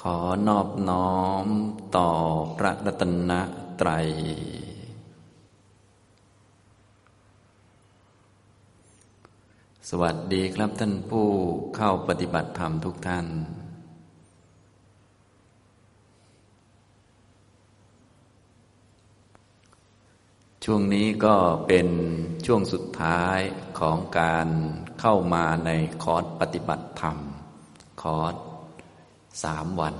ขอนอบน้อมต่อพระรัตนตรัย สวัสดีครับท่านผู้เข้าปฏิบัติธรรมทุกท่าน ช่วงนี้ก็เป็นช่วงสุดท้ายของการเข้ามาในคอร์สปฏิบัติธรรม คอร์ส สามวัน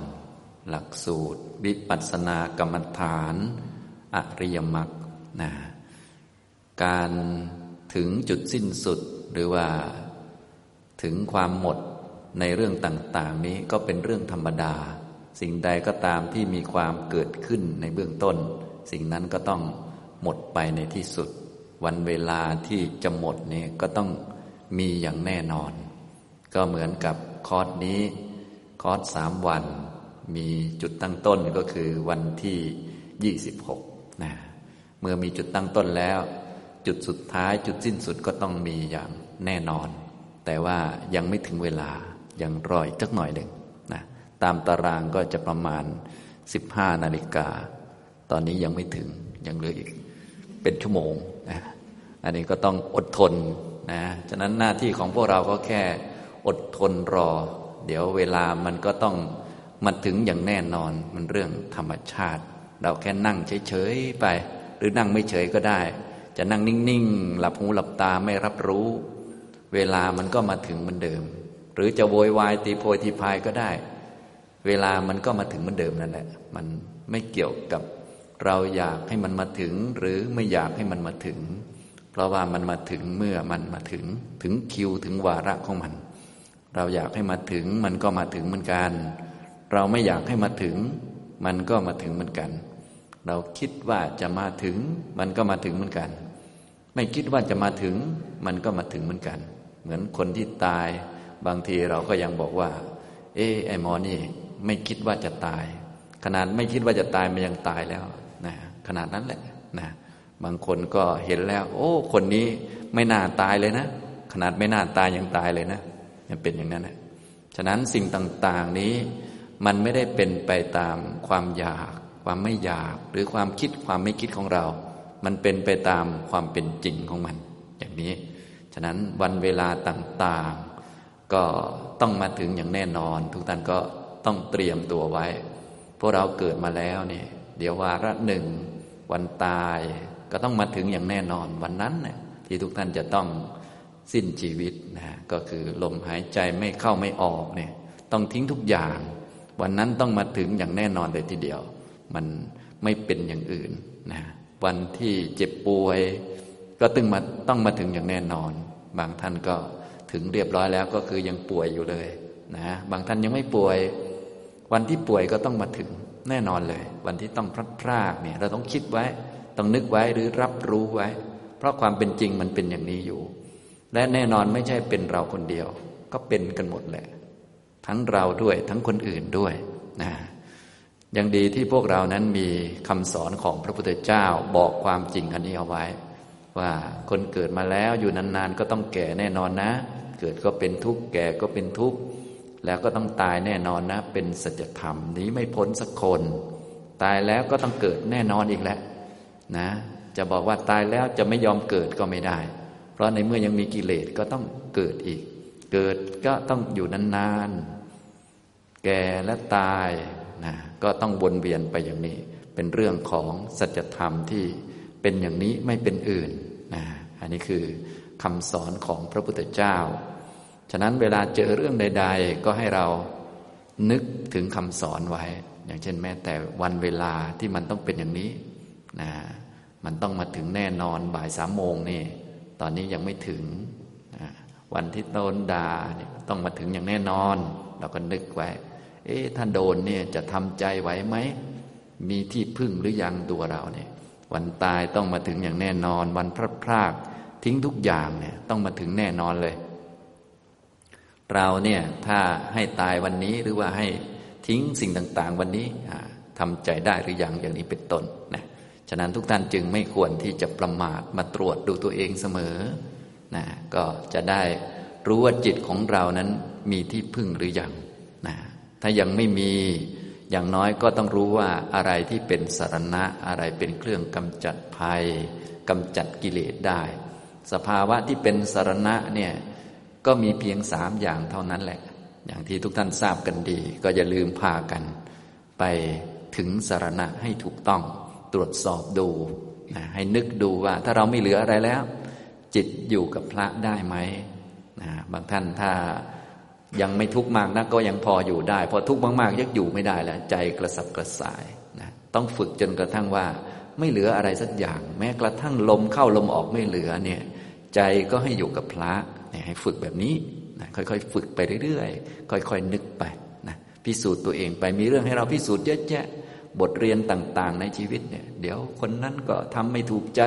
หลักสูตร วิปัสสนากรรมฐาน อริยมรรคนะการถึงจุดสิ้นสุดหรือว่าถึงความหมดในเรื่องต่าง ๆ นี้ก็เป็นเรื่องธรรมดา สิ่งใดก็ตามที่มีความเกิดขึ้นในเบื้องต้น สิ่งนั้นก็ต้องหมดไปในที่สุด วันเวลาที่จะหมดนี่ก็ต้องมีอย่างแน่นอน ก็เหมือนกับคอร์สนี้ คอร์สสามวัน มีจุดตั้งต้นก็คือวันที่ยี่สิบหกนะเมื่อมีจุดตั้งต้นแล้ว จุดสุดท้ายจุดสิ้นสุดก็ต้องมีอย่างแน่นอน แต่ว่ายังไม่ถึงเวลายังรออีกสักหน่อยหนึ่งนะตามตารางก็จะประมาณสิบห้านาฬิกา ตอนนี้ยังไม่ถึงยังเหลืออีกเป็นชั่วโมงนะอันนี้ก็ต้องอดทนนะฉะนั้นหน้าที่ของพวกเราก็แค่อดทนรอ เดี๋ยวเวลามันก็ต้องมาถึงอย่างแน่นอนมันเรื่องธรรมชาติ เราแค่นั่งเฉยๆไป หรือนั่งไม่เฉยก็ได้ จะนั่งนิ่งๆ หลับหูหลับตาไม่รับรู้ เวลามันก็มาถึงเหมือนเดิม หรือจะโวยวายตีโพยตีพายก็ได้ เวลามันก็มาถึงเหมือนเดิมนั่นแหละ มันไม่เกี่ยวกับเราอยากให้มันมาถึงหรือไม่อยากให้มันมาถึง เพราะว่ามันมาถึงเมื่อมันมาถึงถึงคิวถึงวาระของมัน เราอยากให้มาถึงมันก็มาถึงเหมือนกัน เราไม่อยากให้มาถึง มันก็มาถึงเหมือนกัน เราคิดว่าจะมาถึง มันก็มาถึงเหมือนกัน ไม่คิดว่าจะมาถึง มันก็มาถึงเหมือนกัน เหมือนคนที่ตาย บางทีเราก็ยังบอกว่า เออไอหมอนี่ ไม่คิดว่าจะตาย ขนาดไม่คิดว่าจะตายมันยังตายแล้วนะขนาดนั้นแหละนะบางคนก็เห็นแล้ว โอ้ คนนี้ไม่น่าตายเลยนะ ขนาดไม่น่าตายยังตายเลยนะ เป็นอย่างนั้นนะฉะนั้นสิ่งต่างๆนี้มันไม่ได้เป็นไปตามความอยาก ความไม่อยาก หรือความคิดความไม่คิดของเรา มันเป็นไปตามความเป็นจริงของมัน อย่างนี้ ฉะนั้นวันเวลาต่างๆ ก็ต้องมาถึงอย่างแน่นอน ทุกท่านก็ต้องเตรียมตัวไว้ พวกเราเกิดมาแล้วเนี่ยเดี๋ยววาระหนึ่งวันตายก็ต้องมาถึงอย่างแน่นอนวันนั้นเนี่ยที่ทุกท่านจะต้อง สิ้นชีวิตนะก็คือลมหายใจไม่เข้าไม่ออกเนี่ย ต้องทิ้งทุกอย่าง วันนั้นต้องมาถึงอย่างแน่นอนเลยทีเดียว มันไม่เป็นอย่างอื่นนะวันที่เจ็บป่วย ก็ตึงมาต้องมาถึงอย่างแน่นอน บางท่านก็ถึงเรียบร้อยแล้วก็คือยังป่วยอยู่เลยนะบางท่านยังไม่ป่วย วันที่ป่วยก็ต้องมาถึงแน่นอนเลย วันที่ต้องพลัดพรากเนี่ย เราต้องคิดไว้ ต้องนึกไว้หรือรับรู้ไว้ เพราะความเป็นจริงมันเป็นอย่างนี้อยู่ และแน่นอนไม่ใช่เป็นเราคนเดียว ก็เป็นกันหมดแหละ ทั้งเราด้วยทั้งคนอื่นด้วยนะยังดีที่พวกเรานั้นมีคำสอนของพระพุทธเจ้าบอกความจริงอันนี้เอาไว้ ว่าคนเกิดมาแล้วอยู่นานๆ ก็ต้องแก่แน่นอนนะ เกิดก็เป็นทุกข์แก่ก็เป็นทุกข์แล้วก็ต้องตายแน่นอนนะ เป็นสัจธรรมนี้ไม่พ้นสักคน ตายแล้วก็ต้องเกิดแน่นอนอีกแหละนะ จะบอกว่าตายแล้วจะไม่ยอมเกิดก็ไม่ได้ เพราะในเมื่อยังมีกิเลสก็ต้องเกิดอีก เกิดก็ต้องอยู่นานๆ แก่และตายนะก็ต้องวนเวียนไปอย่างนี้ เป็นเรื่องของสัจธรรมที่เป็นอย่างนี้ไม่เป็นอื่นนะอันนี้คือคำสอนของพระพุทธเจ้า ฉะนั้นเวลาเจอเรื่องใด ๆ ก็ให้เรานึกถึงคำสอนไว้ อย่างเช่นแม้แต่วันเวลาที่มันต้องเป็นอย่างนี้นะมันต้องมาถึงแน่นอนบ่ายสามโมงนี่ ตอนนี้ยังไม่ถึง วันที่โดนด่าเนี่ยต้องมาถึงอย่างแน่นอน เราก็นึกไว้ เอ๊ะถ้าโดนเนี่ยจะทำใจไหวไหม มีที่พึ่งหรือยังตัวเราเนี่ย วันตายต้องมาถึงอย่างแน่นอน วันพลาดพลาดทิ้งทุกอย่างเนี่ยต้องมาถึงแน่นอนเลย เราเนี่ยถ้าให้ตายวันนี้หรือว่าให้ทิ้งสิ่งต่าง ๆ วันนี้ทำใจได้หรือยังอย่างนี้เป็นต้นนะ ฉะนั้นทุกท่านจึงไม่ควรที่จะประมาทมาตรวจดูตัวเองเสมอนะก็จะได้รู้ว่าจิตของเรานั้นมีที่พึ่งหรือยังนะถ้ายังไม่มีอย่างน้อยก็ต้องรู้ว่าอะไรที่เป็นสารณะอะไรเป็นเครื่องกำจัดภัยกำจัดกิเลสได้ สภาวะที่เป็นสารณะเนี่ยก็มีเพียงสามอย่างเท่านั้นแหละ อย่างที่ทุกท่านทราบกันดี ก็อย่าลืมพากัน ไปถึงสารณะให้ถูกต้อง ตรวจสอบดูนะให้นึกดูว่าถ้าเราไม่เหลืออะไรแล้ว จิตอยู่กับพระได้ไหมนะบางท่านถ้ายังไม่ทุกข์มากนักก็ยังพออยู่ได้ พอทุกข์มากๆยักอยู่ไม่ได้แล้วใจกระสับกระส่ายนะต้องฝึกจนกระทั่งว่าไม่เหลืออะไรสักอย่าง แม้กระทั่งลมเข้าลมออกไม่เหลือเนี่ยใจก็ให้อยู่กับพระเนี่ยให้ฝึกแบบนี้นะค่อยๆ ฝึกไปเรื่อยๆ ค่อยๆ นึกไปนะพิสูจน์ตัวเองไปมีเรื่องให้เราพิสูจน์เยอะแยะ บทเรียนต่าง ๆ ในชีวิตเนี่ย เดี๋ยวคนนั้นก็ทำไม่ถูกใจ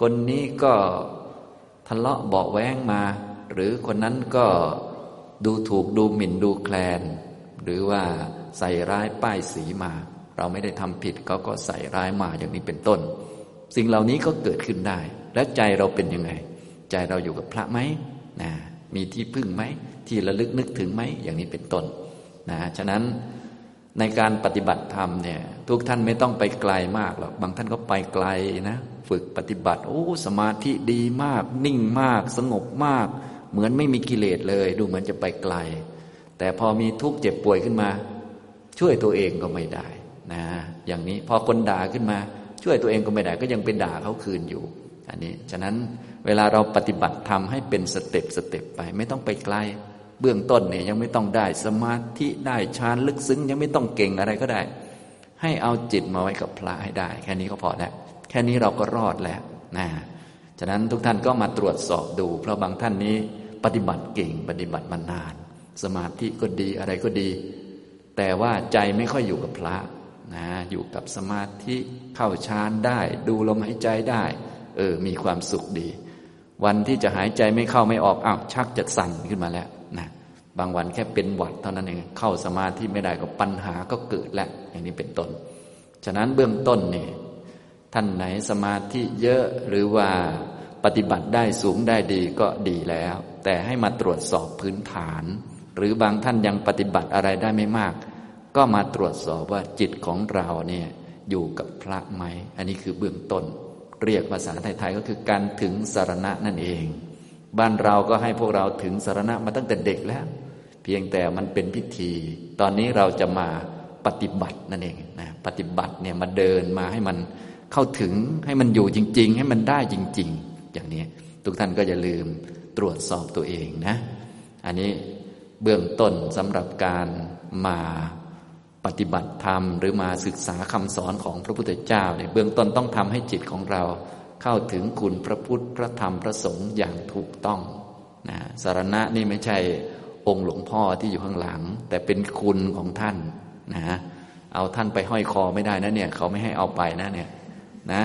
คนนี้ก็ทะเลาะเบาแว้งมา หรือคนนั้นก็ดูถูกดูหมิ่นดูแคลน หรือว่าใส่ร้ายป้ายสีมา เราไม่ได้ทำผิดเขาก็ใส่ร้ายมาอย่างนี้เป็นต้น สิ่งเหล่านี้ก็เกิดขึ้นได้ และใจเราเป็นยังไง ใจเราอยู่กับพระไหมนะมีที่พึ่งไหมที่ระลึกนึกถึงไหมอย่างนี้เป็นต้นนะฉะนั้น ในการปฏิบัติธรรมเนี่ยทุกท่านไม่ต้องไปไกลมากหรอกบางท่านก็ไปไกลนะ ฝึกปฏิบัติโอ้สมาธิดีมาก นิ่งมาก สงบมาก เหมือนไม่มีกิเลสเลย ดูเหมือนจะไปไกล แต่พอมีทุกข์เจ็บป่วยขึ้นมา ช่วยตัวเองก็ไม่ได้นะอย่างนี้พอคนด่าขึ้นมา ช่วยตัวเองก็ไม่ได้ ก็ยังเป็นด่าเขาคืนอยู่ อันนี้ฉะนั้นเวลาเราปฏิบัติทำให้เป็น step step ไป ไม่ต้องไปไกล เบื้องต้นเนี่ยยังไม่ต้องได้สมาธิได้ฌานลึกซึ้ง ยังไม่ต้องเก่งอะไรก็ได้ ให้เอาจิตมาไว้กับพระให้ได้ แค่นี้ก็พอแล้วแค่นี้เราก็รอดแล้วนะฉะนั้นทุกท่านก็มาตรวจสอบดู เพราะบางท่านนี้ปฏิบัติเก่งปฏิบัติมานาน สมาธิก็ดีอะไรก็ดี แต่ว่าใจไม่ค่อยอยู่กับพระนะอยู่กับสมาธิเข้าฌานได้ ดูลมหายใจได้ เออมีความสุขดี วันที่จะหายใจไม่เข้าไม่ออกอ้าวชักจะสั่นขึ้นมาแล้ว บางวันแค่เป็นหวัดเท่านั้นเองเข้าสมาธิไม่ได้ก็ปัญหาก็เกิดแล้วอย่างนี้เป็นต้น ฉะนั้นเบื้องต้นนี่ท่านไหนสมาธิเยอะหรือว่าปฏิบัติได้สูงได้ดีก็ดีแล้ว แต่ให้มาตรวจสอบพื้นฐาน หรือบางท่านยังปฏิบัติอะไรได้ไม่มาก ก็มาตรวจสอบว่าจิตของเราเนี่ยอยู่กับพระไหม อันนี้คือเบื้องต้น เรียกภาษาไทยๆก็คือการถึงสารณะนั่นเอง บ้านเราก็ให้พวกเราถึงสารณะมาตั้งแต่เด็กแล้ว พียงแต่มันเป็นพิธี ตอนนี้เราจะมาปฏิบัตินั่นเองนะปฏิบัติเนี่ยมาเดินมาให้มันเข้าถึงให้มันอยู่จริง ๆ ให้มันได้จริง ๆ อย่างนี้ทุกท่านก็อย่าลืมตรวจสอบตัวเองนะ อันนี้เบื้องต้นสำหรับการมาปฏิบัติธรรม หรือมาศึกษาคำสอนของพระพุทธเจ้าเนี่ยเบื้องต้นต้องทำให้จิตของเราเข้าถึงคุณพระพุทธพระธรรมพระสงฆ์อย่างถูกต้องนะสารณะนี่ไม่ใช่ องค์หลวงพ่อที่อยู่ข้างหลัง แต่เป็นคุณของท่านนะเอาท่านไปห้อยคอไม่ได้นะเนี่ย เขาไม่ให้เอาไปนะเนี่ยนะ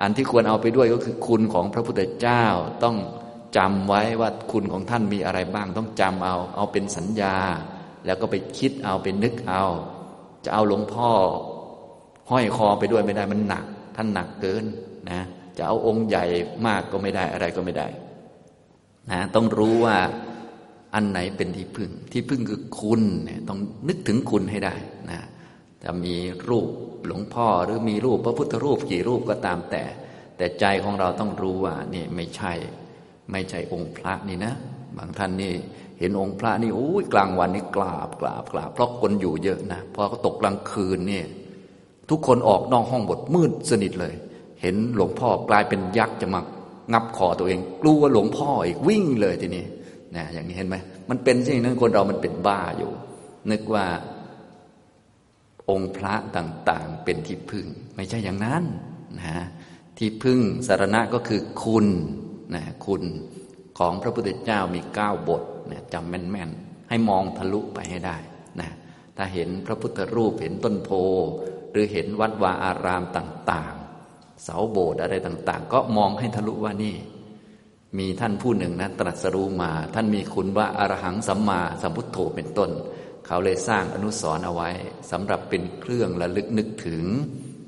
อันที่ควรเอาไปด้วยก็คือคุณของพระพุทธเจ้าต้องจำไว้ว่าคุณของท่านมีอะไรบ้าง ต้องจำเอา เอาเป็นสัญญา แล้วก็ไปคิดเอาเป็นนึกเอา จะเอาหลวงพ่อ ห้อยคอไปด้วยไม่ได้มันหนัก ท่านหนักเกินนะจะเอาองค์ใหญ่มากก็ไม่ได้อะไรก็ไม่ได้นะต้องรู้ว่า อันไหนเป็นที่พึ่ง ที่พึ่งคือคุณเนี่ยต้องนึกถึงคุณให้ได้นะจะมีรูปหลวงพ่อหรือมีรูปพระพุทธรูปกี่รูปก็ตามแต่ แต่ใจของเราต้องรู้ว่านี่ไม่ใช่ ไม่ใช่องค์พระนี่นะ บางท่านนี่เห็นองค์พระนี่โอ้ยกลางวันนี่กราบกราบกราบเพราะคนอยู่เยอะนะพอเขาตกกลางคืนนี่ทุกคนออกนอกห้องบทมืดสนิทเลย เห็นหลวงพ่อกลายเป็นยักษ์จะมางับคอตัวเอง กลัวหลวงพ่ออีกวิ่งเลยทีนี้ นะอย่างนี้เห็นไหมมันเป็นสิ่งนั้นคนเรามันเป็นบ้าอยู่ นึกว่าองค์พระต่างๆ เป็นที่พึ่ง ไม่ใช่อย่างนั้นนะที่พึ่งสารณะก็คือคุณนะคุณของพระพุทธเจ้ามีเก้าบทนะจำแม่นๆ ให้มองทะลุไปให้ได้นะถ้าเห็นพระพุทธรูปเห็นต้นโพ หรือเห็นวัดวาอารามต่างๆ เสาโบสถ์อะไรต่างๆ ก็มองให้ทะลุว่านี่ มีท่านผู้หนึ่งนะตรัสรู้มา ท่านมีคุณว่าอารหังสัมมาสัมพุทโธเป็นต้น เขาเลยสร้างอนุสรณ์เอาไว้สำหรับเป็นเครื่องระลึกนึกถึง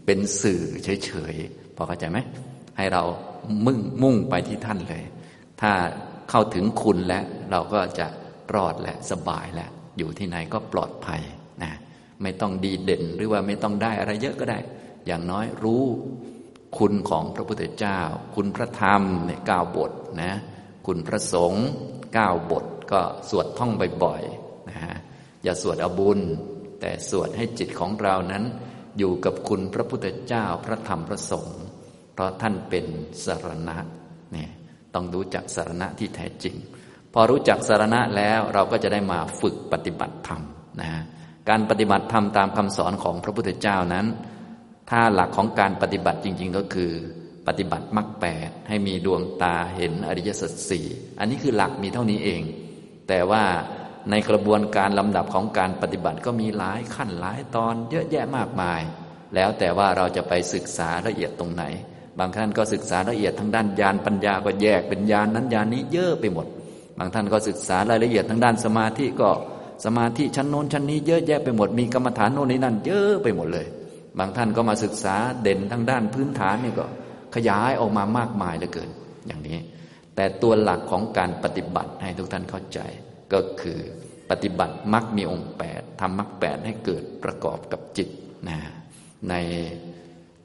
เป็นสื่อเฉยๆพอเข้าใจไหมให้เรามุ่งมุ่งไปที่ท่านเลย ถ้าเข้าถึงคุณแล้วเราก็จะรอดและสบายและอยู่ที่ไหนก็ปลอดภัยนะไม่ต้องดีเด่นหรือว่าไม่ต้องได้อะไรเยอะก็ได้ อย่างน้อยรู้ คุณของพระพุทธเจ้า คุณพระธรรมในเก้าบทนะคุณพระสงฆ์เก้าบทก็สวดท่องบ่อยๆนะฮะอย่าสวดอบุญ แต่สวดให้จิตของเรานั้น อยู่กับคุณพระพุทธเจ้าพระธรรมพระสงฆ์เพราะท่านเป็นสารณะเนี่ยต้องรู้จักสารณะที่แท้จริง พอรู้จักสารณะแล้วเราก็จะได้มาฝึกปฏิบัติธรรมนะการปฏิบัติธรรมตามคำสอนของพระพุทธเจ้านั้น ถ้าหลักของการปฏิบัติจริง ๆ ก็คือ ปฏิบัติมรรคแปดให้มีดวงตาเห็นอริยสัจสี่อันนี้คือหลักมีเท่านี้เอง แต่ว่าในกระบวนการลำดับของการปฏิบัติก็มีหลายขั้นหลายตอนเยอะแยะมากมาย แล้วแต่ว่าเราจะไปศึกษาละเอียดตรงไหน บางท่านก็ศึกษาละเอียดทางด้านญาณปัญญาก็แยกเป็นญาณนนั้นญาณนี้เยอะไปหมด บางท่านก็ศึกษารายละเอียดทางด้านสมาธิก็สมาธิชั้นโน้นชั้นนี้เยอะแยะไปหมดมีกรรมฐานโน้นนี้นั่นเยอะไปหมดเลย บางท่านก็มาศึกษาเด่นทางด้านพื้นฐานนี่ก็ขยายออกมามากมายเหลือเกินอย่างนี้ แต่ตัวหลักของการปฏิบัติให้ทุกท่านเข้าใจ ก็คือปฏิบัติมักมีองค์แปดทำมักแปดให้เกิดประกอบกับจิตนะใน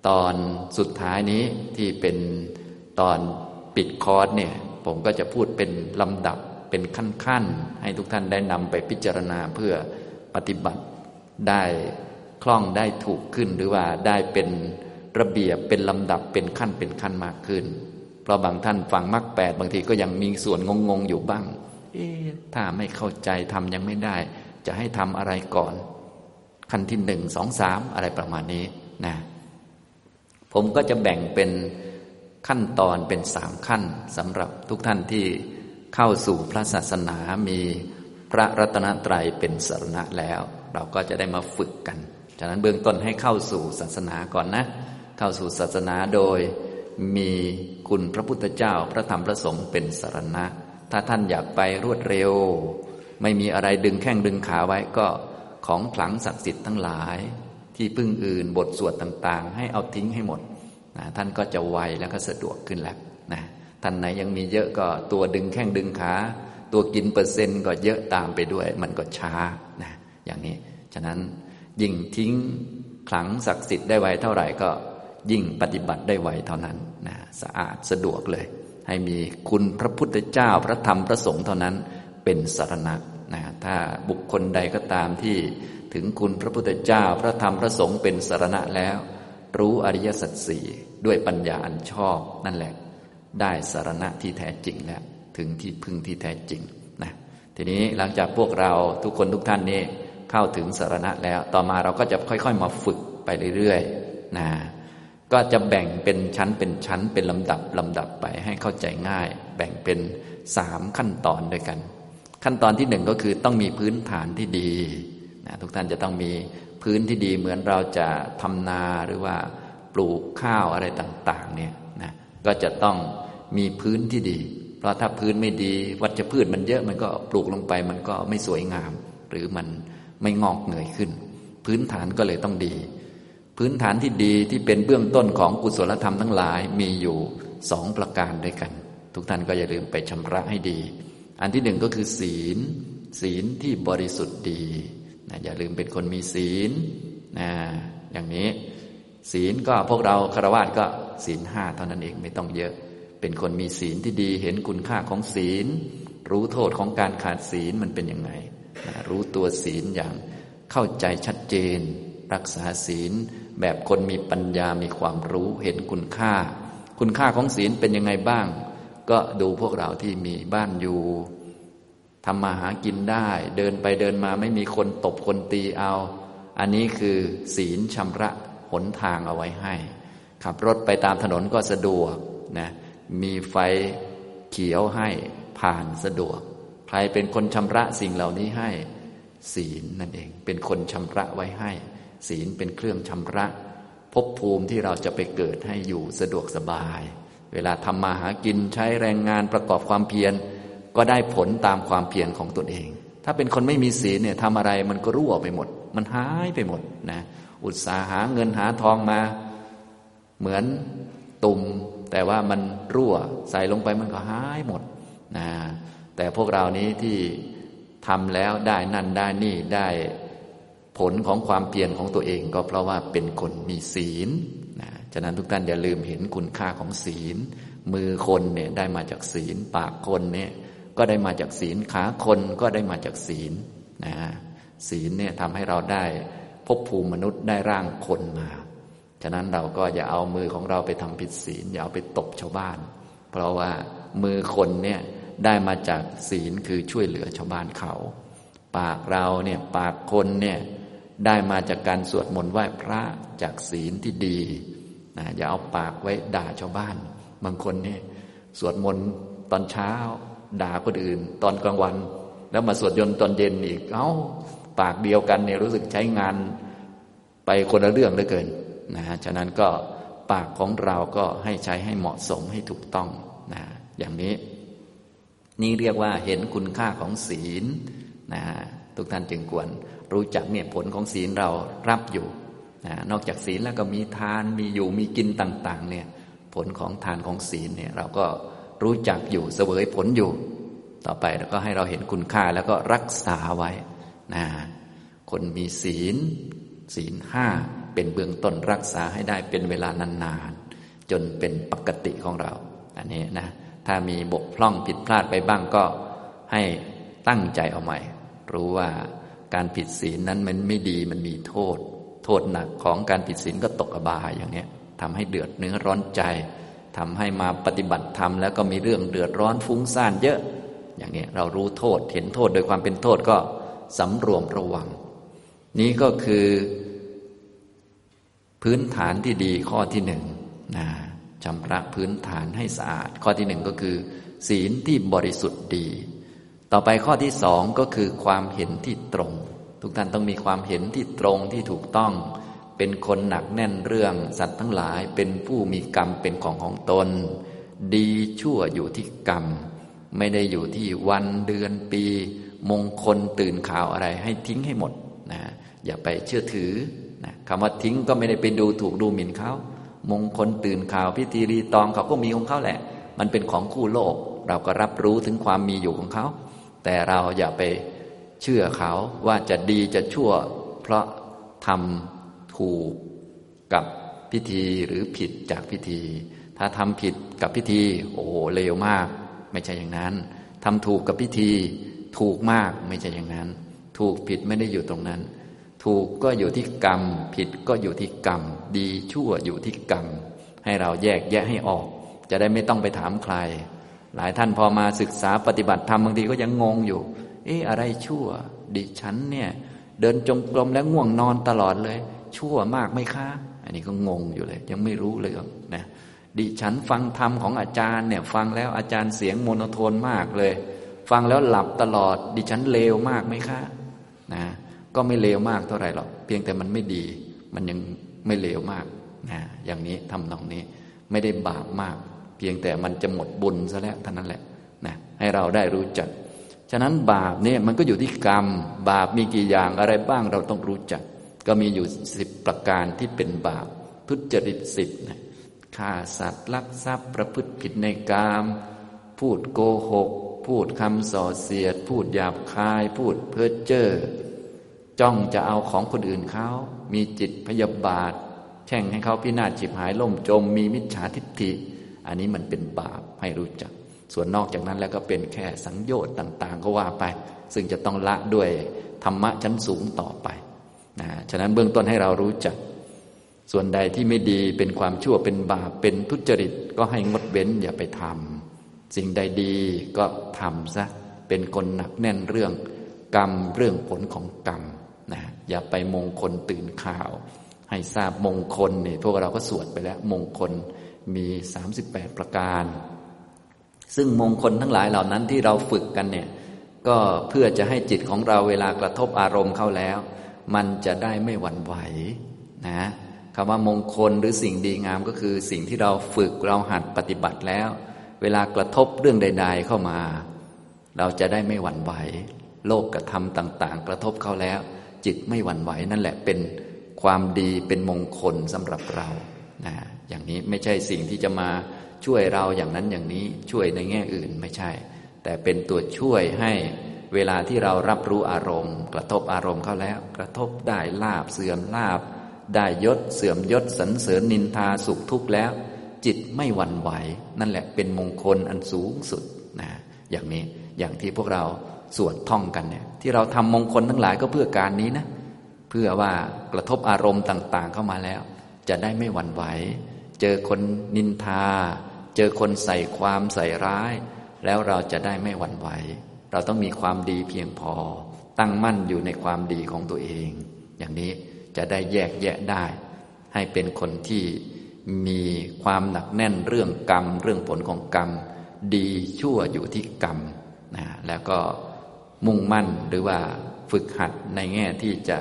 ตอนสุดท้ายนี้ที่เป็นตอนปิดคอร์สเนี่ยผมก็จะพูดเป็นลำดับเป็นขั้นๆ ให้ทุกท่านได้นำไปพิจารณาเพื่อปฏิบัติได้ คล่องได้ถูกขึ้นหรือว่าได้เป็นระเบียบเป็นลำดับเป็นขั้นเป็นขั้นมากขึ้น เพราะบางท่านฟังมรรคแปดบางทีก็ยังมีส่วนงงๆอยู่บ้าง เอ๊ถ้าไม่เข้าใจทำยังไม่ได้ จะให้ทำอะไรก่อน ขั้นที่หนึ่งสองสามอะไรประมาณนี้นะผมก็จะแบ่งเป็นขั้นตอนเป็นสามขั้นสำหรับทุกท่านที่เข้าสู่พระศาสนามีพระรัตนตรัยเป็นสรณะแล้ว เราก็จะได้มาฝึกกัน ฉะนั้นเบื้องต้นให้เข้าสู่ศาสนาก่อนนะ เข้าสู่ศาสนาโดยมีคุณพระพุทธเจ้าพระธรรมพระสงฆ์เป็นสรณะ ถ้าท่านอยากไปรวดเร็ว ไม่มีอะไรดึงแข้งดึงขาไว้ก็ของขลังศักดิ์สิทธิ์ทั้งหลาย ที่พึ่งอื่นบทสวดต่างๆ ให้เอาทิ้งให้หมดนะท่านก็จะไวแล้วก็สะดวกขึ้นแล้วนะท่านไหนยังมีเยอะก็ตัวดึงแข้งดึงขา ตัวกินเปอร์เซ็นต์ก็เยอะตามไปด้วย มันก็ช้านะอย่างนี้ ฉะนั้น ยิ่งทิ้งขลังศักดิ์สิทธิ์ได้ไวเท่าไหร่ก็ยิ่งปฏิบัติได้ไวเท่านั้นนะสะอาดสะดวกเลย ให้มีคุณพระพุทธเจ้าพระธรรมพระสงฆ์เท่านั้นเป็นสารณะนะถ้าบุคคลใดก็ตามที่ถึงคุณพระพุทธเจ้าพระธรรมพระสงฆ์เป็นสารณะแล้ว รู้อริยสัจสี่ด้วยปัญญาอันชอบนั่นแหละ ได้สารณะที่แท้จริงแล้ว ถึงที่พึ่งที่แท้จริงนะทีนี้หลังจากพวกเราทุกคนทุกท่านนี้ เข้าถึงสารณะแล้ว ต่อมาเราก็จะค่อย ๆ มาฝึกไปเรื่อยๆนะก็จะแบ่งเป็นชั้นเป็นชั้นเป็นลำดับลำดับไปให้เข้าใจง่าย แบ่งเป็นสามขั้นตอนด้วยกัน ขั้นตอนที่หนึ่งก็คือต้องมีพื้นฐานที่ดีนะทุกท่านจะต้องมีพื้นที่ดีเหมือนเราจะทำนาหรือว่าปลูกข้าวอะไรต่างๆเนี่ยนะก็จะต้องมีพื้นที่ดี เพราะถ้าพื้นไม่ดี วัชพืชมันเยอะมันก็ปลูกลงไปมันก็ไม่สวยงาม หรือมัน ไม่งอกเงยขึ้น พื้นฐานก็เลยต้องดี พื้นฐานที่ดีที่เป็นเบื้องต้นของกุศลธรรมทั้งหลายมีอยู่สองประการด้วยกัน ทุกท่านก็อย่าลืมไปชำระให้ดี อันที่หนึ่งก็คือศีล ศีลที่บริสุทธิ์ดีนะอย่าลืมเป็นคนมีศีลนะอย่างนี้ ศีลก็พวกเราคารวะก็ศีลห้าเท่านั้นเองไม่ต้องเยอะ เป็นคนมีศีลที่ดีเห็นคุณค่าของศีล รู้โทษของการขาดศีลมันเป็นยังไง รู้ตัวศีลอย่างเข้าใจชัดเจน รักษาศีลแบบคนมีปัญญามีความรู้เห็นคุณค่า คุณค่าของศีลเป็นยังไงบ้าง ก็ดูพวกเราที่มีบ้านอยู่ทำมาหากินได้ เดินไปเดินมาไม่มีคนตบคนตีเอา อันนี้คือศีลชำระหนทางเอาไว้ให้ ขับรถไปตามถนนก็สะดวกนะมีไฟเขียวให้ผ่านสะดวก รเป็นคนชำระสิ่งเหล่านี้ให้ ศีลนั่นเอง เป็นคนชำระไว้ให้ ศีลเป็นเครื่องชำระภพภูมิที่เราจะไปเกิดให้อยู่สะดวกสบาย เวลาทำมาหากินใช้แรงงานประกอบความเพียร ก็ได้ผลตามความเพียรของตนเอง ถ้าเป็นคนไม่มีศีลเนี่ยทำอะไรมันก็รั่วไปหมด มันหายไปหมดนะ อุตสาหาเงินหาทองมา เหมือนตุ่มแต่ว่ามันรั่วใส่ลงไปมันก็หายหมดนะ แต่พวกเรานี้ที่ทำแล้วได้นั่นได้นี่ได้ผลของความเพียรของตัวเองก็เพราะว่าเป็นคนมีศีลนะฉะนั้นทุกท่านอย่าลืมเห็นคุณค่าของศีล มือคนเนี่ยได้มาจากศีล ปากคนเนี่ยก็ได้มาจากศีล ขาคนก็ได้มาจากศีลนะศีลเนี่ยทำให้เราได้พบภูมิมนุษย์ได้ร่างคนมา ฉะนั้นเราก็อย่าเอามือของเราไปทำผิดศีล อย่าเอาไปตบชาวบ้าน เพราะว่ามือคนเนี่ย ได้มาจากศีลคือช่วยเหลือชาวบ้านเขา ปากเราเนี่ยปากคนเนี่ยได้มาจากการสวดมนต์ไหว้พระจากศีลที่ดีนะอย่าเอาปากไว้ด่าชาวบ้าน บางคนเนี่ยสวดมนต์ตอนเช้า ด่าคนอื่น ตอนกลางวัน แล้วมาสวดยนต์ตอนเย็นอีกเอา้าปากเดียวกันเนี่ยรู้สึกใช้งานไปคนละเรื่องเหลือเกินนะฉะนั้นก็ปากของเราก็ให้ใช้ให้เหมาะสมให้ถูกต้องนะอย่างนี้ นี่เรียกว่าเห็นคุณค่าของศีลนะทุกท่านจึงควรรู้จักเนี่ยผลของศีลเรารับอยู่นะนอกจากศีลแล้วก็มีทานมีอยู่มีกินต่าง ๆ เนี่ยผลของทานของศีลเนี่ยเราก็รู้จักอยู่เสวยผลอยู่ ต่อไปเราก็ให้เราเห็นคุณค่าแล้วก็รักษาไว้นะคนมีศีล ศีลห้าเป็นเบื้องต้นรักษาให้ได้เป็นเวลานานๆจนเป็นปกติของเรา อันนี้นะ ถ้ามีบกพร่องผิดพลาดไปบ้างก็ให้ตั้งใจเอาใหม่ รู้ว่าการผิดศีลนั้นมันไม่ดีมันมีโทษ โทษหนักของการผิดศีลก็ตกอบายอย่างนี้ทำให้เดือดเนื้อร้อนใจทำให้มาปฏิบัติธรรมแล้วก็มีเรื่องเดือดร้อนฟุ้งซ่านเยอะ อย่างนี้เรารู้โทษเห็นโทษโดยความเป็นโทษก็สำรวมระวัง นี้ก็คือ พื้นฐานที่ดีข้อที่หนึ่งนะ ชำระพื้นฐานให้สะอาด ข้อที่หนึ่งก็คือ ศีลที่บริสุทธิ์ดี ต่อไปข้อที่สองก็คือความเห็นที่ตรง ทุกท่านต้องมีความเห็นที่ตรงที่ถูกต้อง เป็นคนหนักแน่นเรื่องสัตว์ทั้งหลายเป็นผู้มีกรรมเป็นของของตน ดีชั่วอยู่ที่กรรม ไม่ได้อยู่ที่วันเดือนปี มงคลตื่นข่าวอะไรให้ทิ้งให้หมดนะอย่าไปเชื่อถือนะคำว่าทิ้งก็ไม่ได้ไปดูถูกดูหมิ่นเขา มงคลตื่นข่าวพิธีรีตองเขาก็มีของเขาแหละ มันเป็นของคู่โลก เราก็รับรู้ถึงความมีอยู่ของเขา แต่เราอย่าไปเชื่อเขาว่าจะดีจะชั่ว เพราะทำถูกกับพิธีหรือผิดจากพิธี ถ้าทำผิดกับพิธี โอ้เลวมาก ไม่ใช่อย่างนั้นทำถูกกับพิธี ถูกมากไม่ใช่อย่างนั้น ถูกผิดไม่ได้อยู่ตรงนั้น ถูกก็อยู่ที่กรรม ผิดก็อยู่ที่กรรม ดีชั่วอยู่ที่กรรม ให้เราแยกแยะให้ออก จะได้ไม่ต้องไปถามใคร หลายท่านพอมาศึกษาปฏิบัติธรรมบางทีก็ยังงงอยู่ เอ๊ะอะไรชั่ว ดิฉันเนี่ย เดินจงกรมแล้วง่วงนอนตลอดเลย ชั่วมากไหมคะ อันนี้ก็งงอยู่เลย ยังไม่รู้เลยนะดิฉันฟังธรรมของอาจารย์เนี่ย ฟังแล้วอาจารย์เสียงโมโนโทนมากเลย ฟังแล้วหลับตลอด ดิฉันเลวมากไหมคะ นะ ก็ไม่เลวมากเท่าไหร่หรอกเพียงแต่มันไม่ดี มันยังไม่เลวมากนะอย่างนี้ทำนองนี้ไม่ได้บาปมาก เพียงแต่มันจะหมดบุญซะแล้วเท่านั้นแหละนะให้เราได้รู้จัก ฉะนั้นบาปเนี่ยมันก็อยู่ที่กรรม บาปมีกี่อย่างอะไรบ้างเราต้องรู้จัก ก็มีอยู่สิบประการที่เป็นบาป ทุจริตสิบนะฆ่าสัตว์ลักทรัพย์ประพฤติผิดในกามพูดโกหก พูดคำส่อเสียด พูดหยาบคาย พูดเพ้อเจ้อ จ้องจะเอาของคนอื่นเขา มีจิตพยาบาท แช่งให้เขาพินาศฉิบหายล่มจม มีมิจฉาทิฏฐิ อันนี้มันเป็นบาปให้รู้จัก ส่วนนอกจากนั้นแล้วก็เป็นแค่สังโยชน์ต่าง ๆ ก็ว่าไป ซึ่งจะต้องละด้วยธรรมะชั้นสูงต่อไปนะฉะนั้นเบื้องต้นให้เรารู้จัก ส่วนใดที่ไม่ดีเป็นความชั่วเป็นบาปเป็นทุจริตก็ให้งดเว้นอย่าไปทำสิ่งใดดีก็ทำซะเป็นคนหนักแน่นเรื่องกรรมเรื่องผลของกรรม นะอย่าไปมงคลตื่นข่าว ให้ทราบมงคลเนี่ยพวกเราก็สวดไปแล้ว มงคลมี 38 ประการ ซึ่งมงคลทั้งหลายเหล่านั้นที่เราฝึกกันเนี่ยก็เพื่อจะให้จิตของเราเวลากระทบอารมณ์เข้าแล้ว มันจะได้ไม่หวั่นไหวนะคำว่ามงคลหรือสิ่งดีงามก็คือสิ่งที่เราฝึกเราหัดปฏิบัติแล้ว เวลากระทบเรื่องใด ๆ เข้ามา เราจะได้ไม่หวั่นไหว โลกกระทำต่าง ๆ กระทบเขาแล้ว จิตไม่หวั่นไหวนั่นแหละเป็นความดีเป็นมงคลสำหรับเรานะอย่างนี้ไม่ใช่สิ่งที่จะมาช่วยเราอย่างนั้นอย่างนี้ช่วยในแง่อื่นไม่ใช่ แต่เป็นตัวช่วยให้เวลาที่เรารับรู้อารมณ์ กระทบอารมณ์เข้าแล้ว กระทบได้ลาบเสื่อมลาบ ได้ยศเสื่อมยศสันเสริญนินทาสุขทุกข์แล้ว จิตไม่หวั่นไหว นั่นแหละเป็นมงคลอันสูงสุดนะอย่างนี้อย่างที่พวกเรา สวดท่องกันเนี่ยที่เราทำมงคลทั้งหลายก็เพื่อการนี้นะเพื่อว่ากระทบอารมณ์ต่าง ๆ เข้ามาแล้ว จะได้ไม่หวั่นไหว เจอคนนินทา เจอคนใส่ความใส่ร้าย แล้วเราจะได้ไม่หวั่นไหว เราต้องมีความดีเพียงพอ ตั้งมั่นอยู่ในความดีของตัวเอง อย่างนี้จะได้แยกแยะได้ ให้เป็นคนที่มีความหนักแน่นเรื่องกรรม เรื่องผลของกรรม ดีชั่วอยู่ที่กรรมนะแล้วก็ มุ่งมั่นหรือว่าฝึกหัดในแง่ที่จะ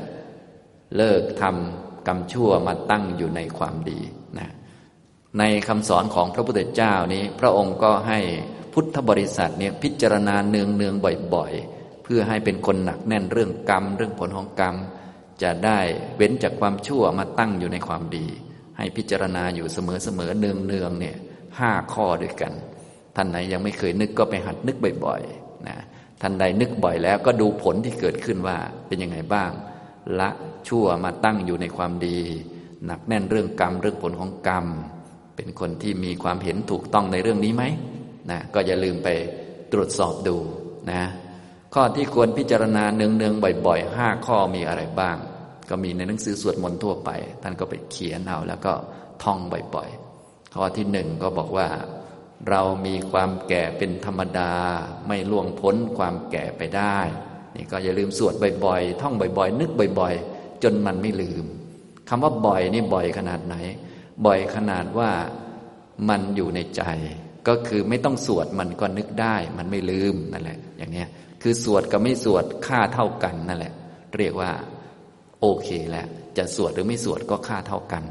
เลิกทำกรรมชั่วมาตั้งอยู่ในความดีนะในคำสอนของพระพุทธเจ้านี้ พระองค์ก็ให้พุทธบริษัทเนี่ยพิจารณาเนืองเนืองบ่อยๆ เพื่อให้เป็นคนหนักแน่นเรื่องกรรม เรื่องผลของกรรม จะได้เว้นจากความชั่วมาตั้งอยู่ในความดี ให้พิจารณาอยู่เสมอๆเนืองเนืองเนี่ยห้าข้อด้วยกัน ท่านไหนยังไม่เคยนึกก็ไปหัดนึกบ่อยๆนะ ท่านใดนึกบ่อยแล้วก็ดูผลที่เกิดขึ้นว่าเป็นยังไงบ้าง ละชั่วมาตั้งอยู่ในความดี หนักแน่นเรื่องกรรมเรื่องผลของกรรม เป็นคนที่มีความเห็นถูกต้องในเรื่องนี้ไหมนะก็อย่าลืมไปตรวจสอบดูนะ ข้อที่ควรพิจารณาเนืองๆบ่อยๆห้าข้อมีอะไรบ้าง ก็มีในหนังสือสวดมนต์ทั่วไป ท่านก็ไปเขียนเอาแล้วก็ท่องบ่อยๆข้อที่หนึ่งก็บอกว่า เรามีความแก่เป็นธรรมดา ไม่ล่วงพ้นความแก่ไปได้ นี่ก็อย่าลืมสวดบ่อยๆ ท่องบ่อยๆ นึกบ่อยๆ จนมันไม่ลืมคำว่าบ่อยนี่บ่อยขนาดไหน บ่อยขนาดว่ามันอยู่ในใจ ก็คือไม่ต้องสวดมันก็นึกได้ มันไม่ลืมนั่นแหละ อย่างนี้คือสวดกับไม่สวดค่าเท่ากันนั่นแหละ เรียกว่า โอเคแล้วจะสวดหรือไม่สวดก็ค่าเท่ากัน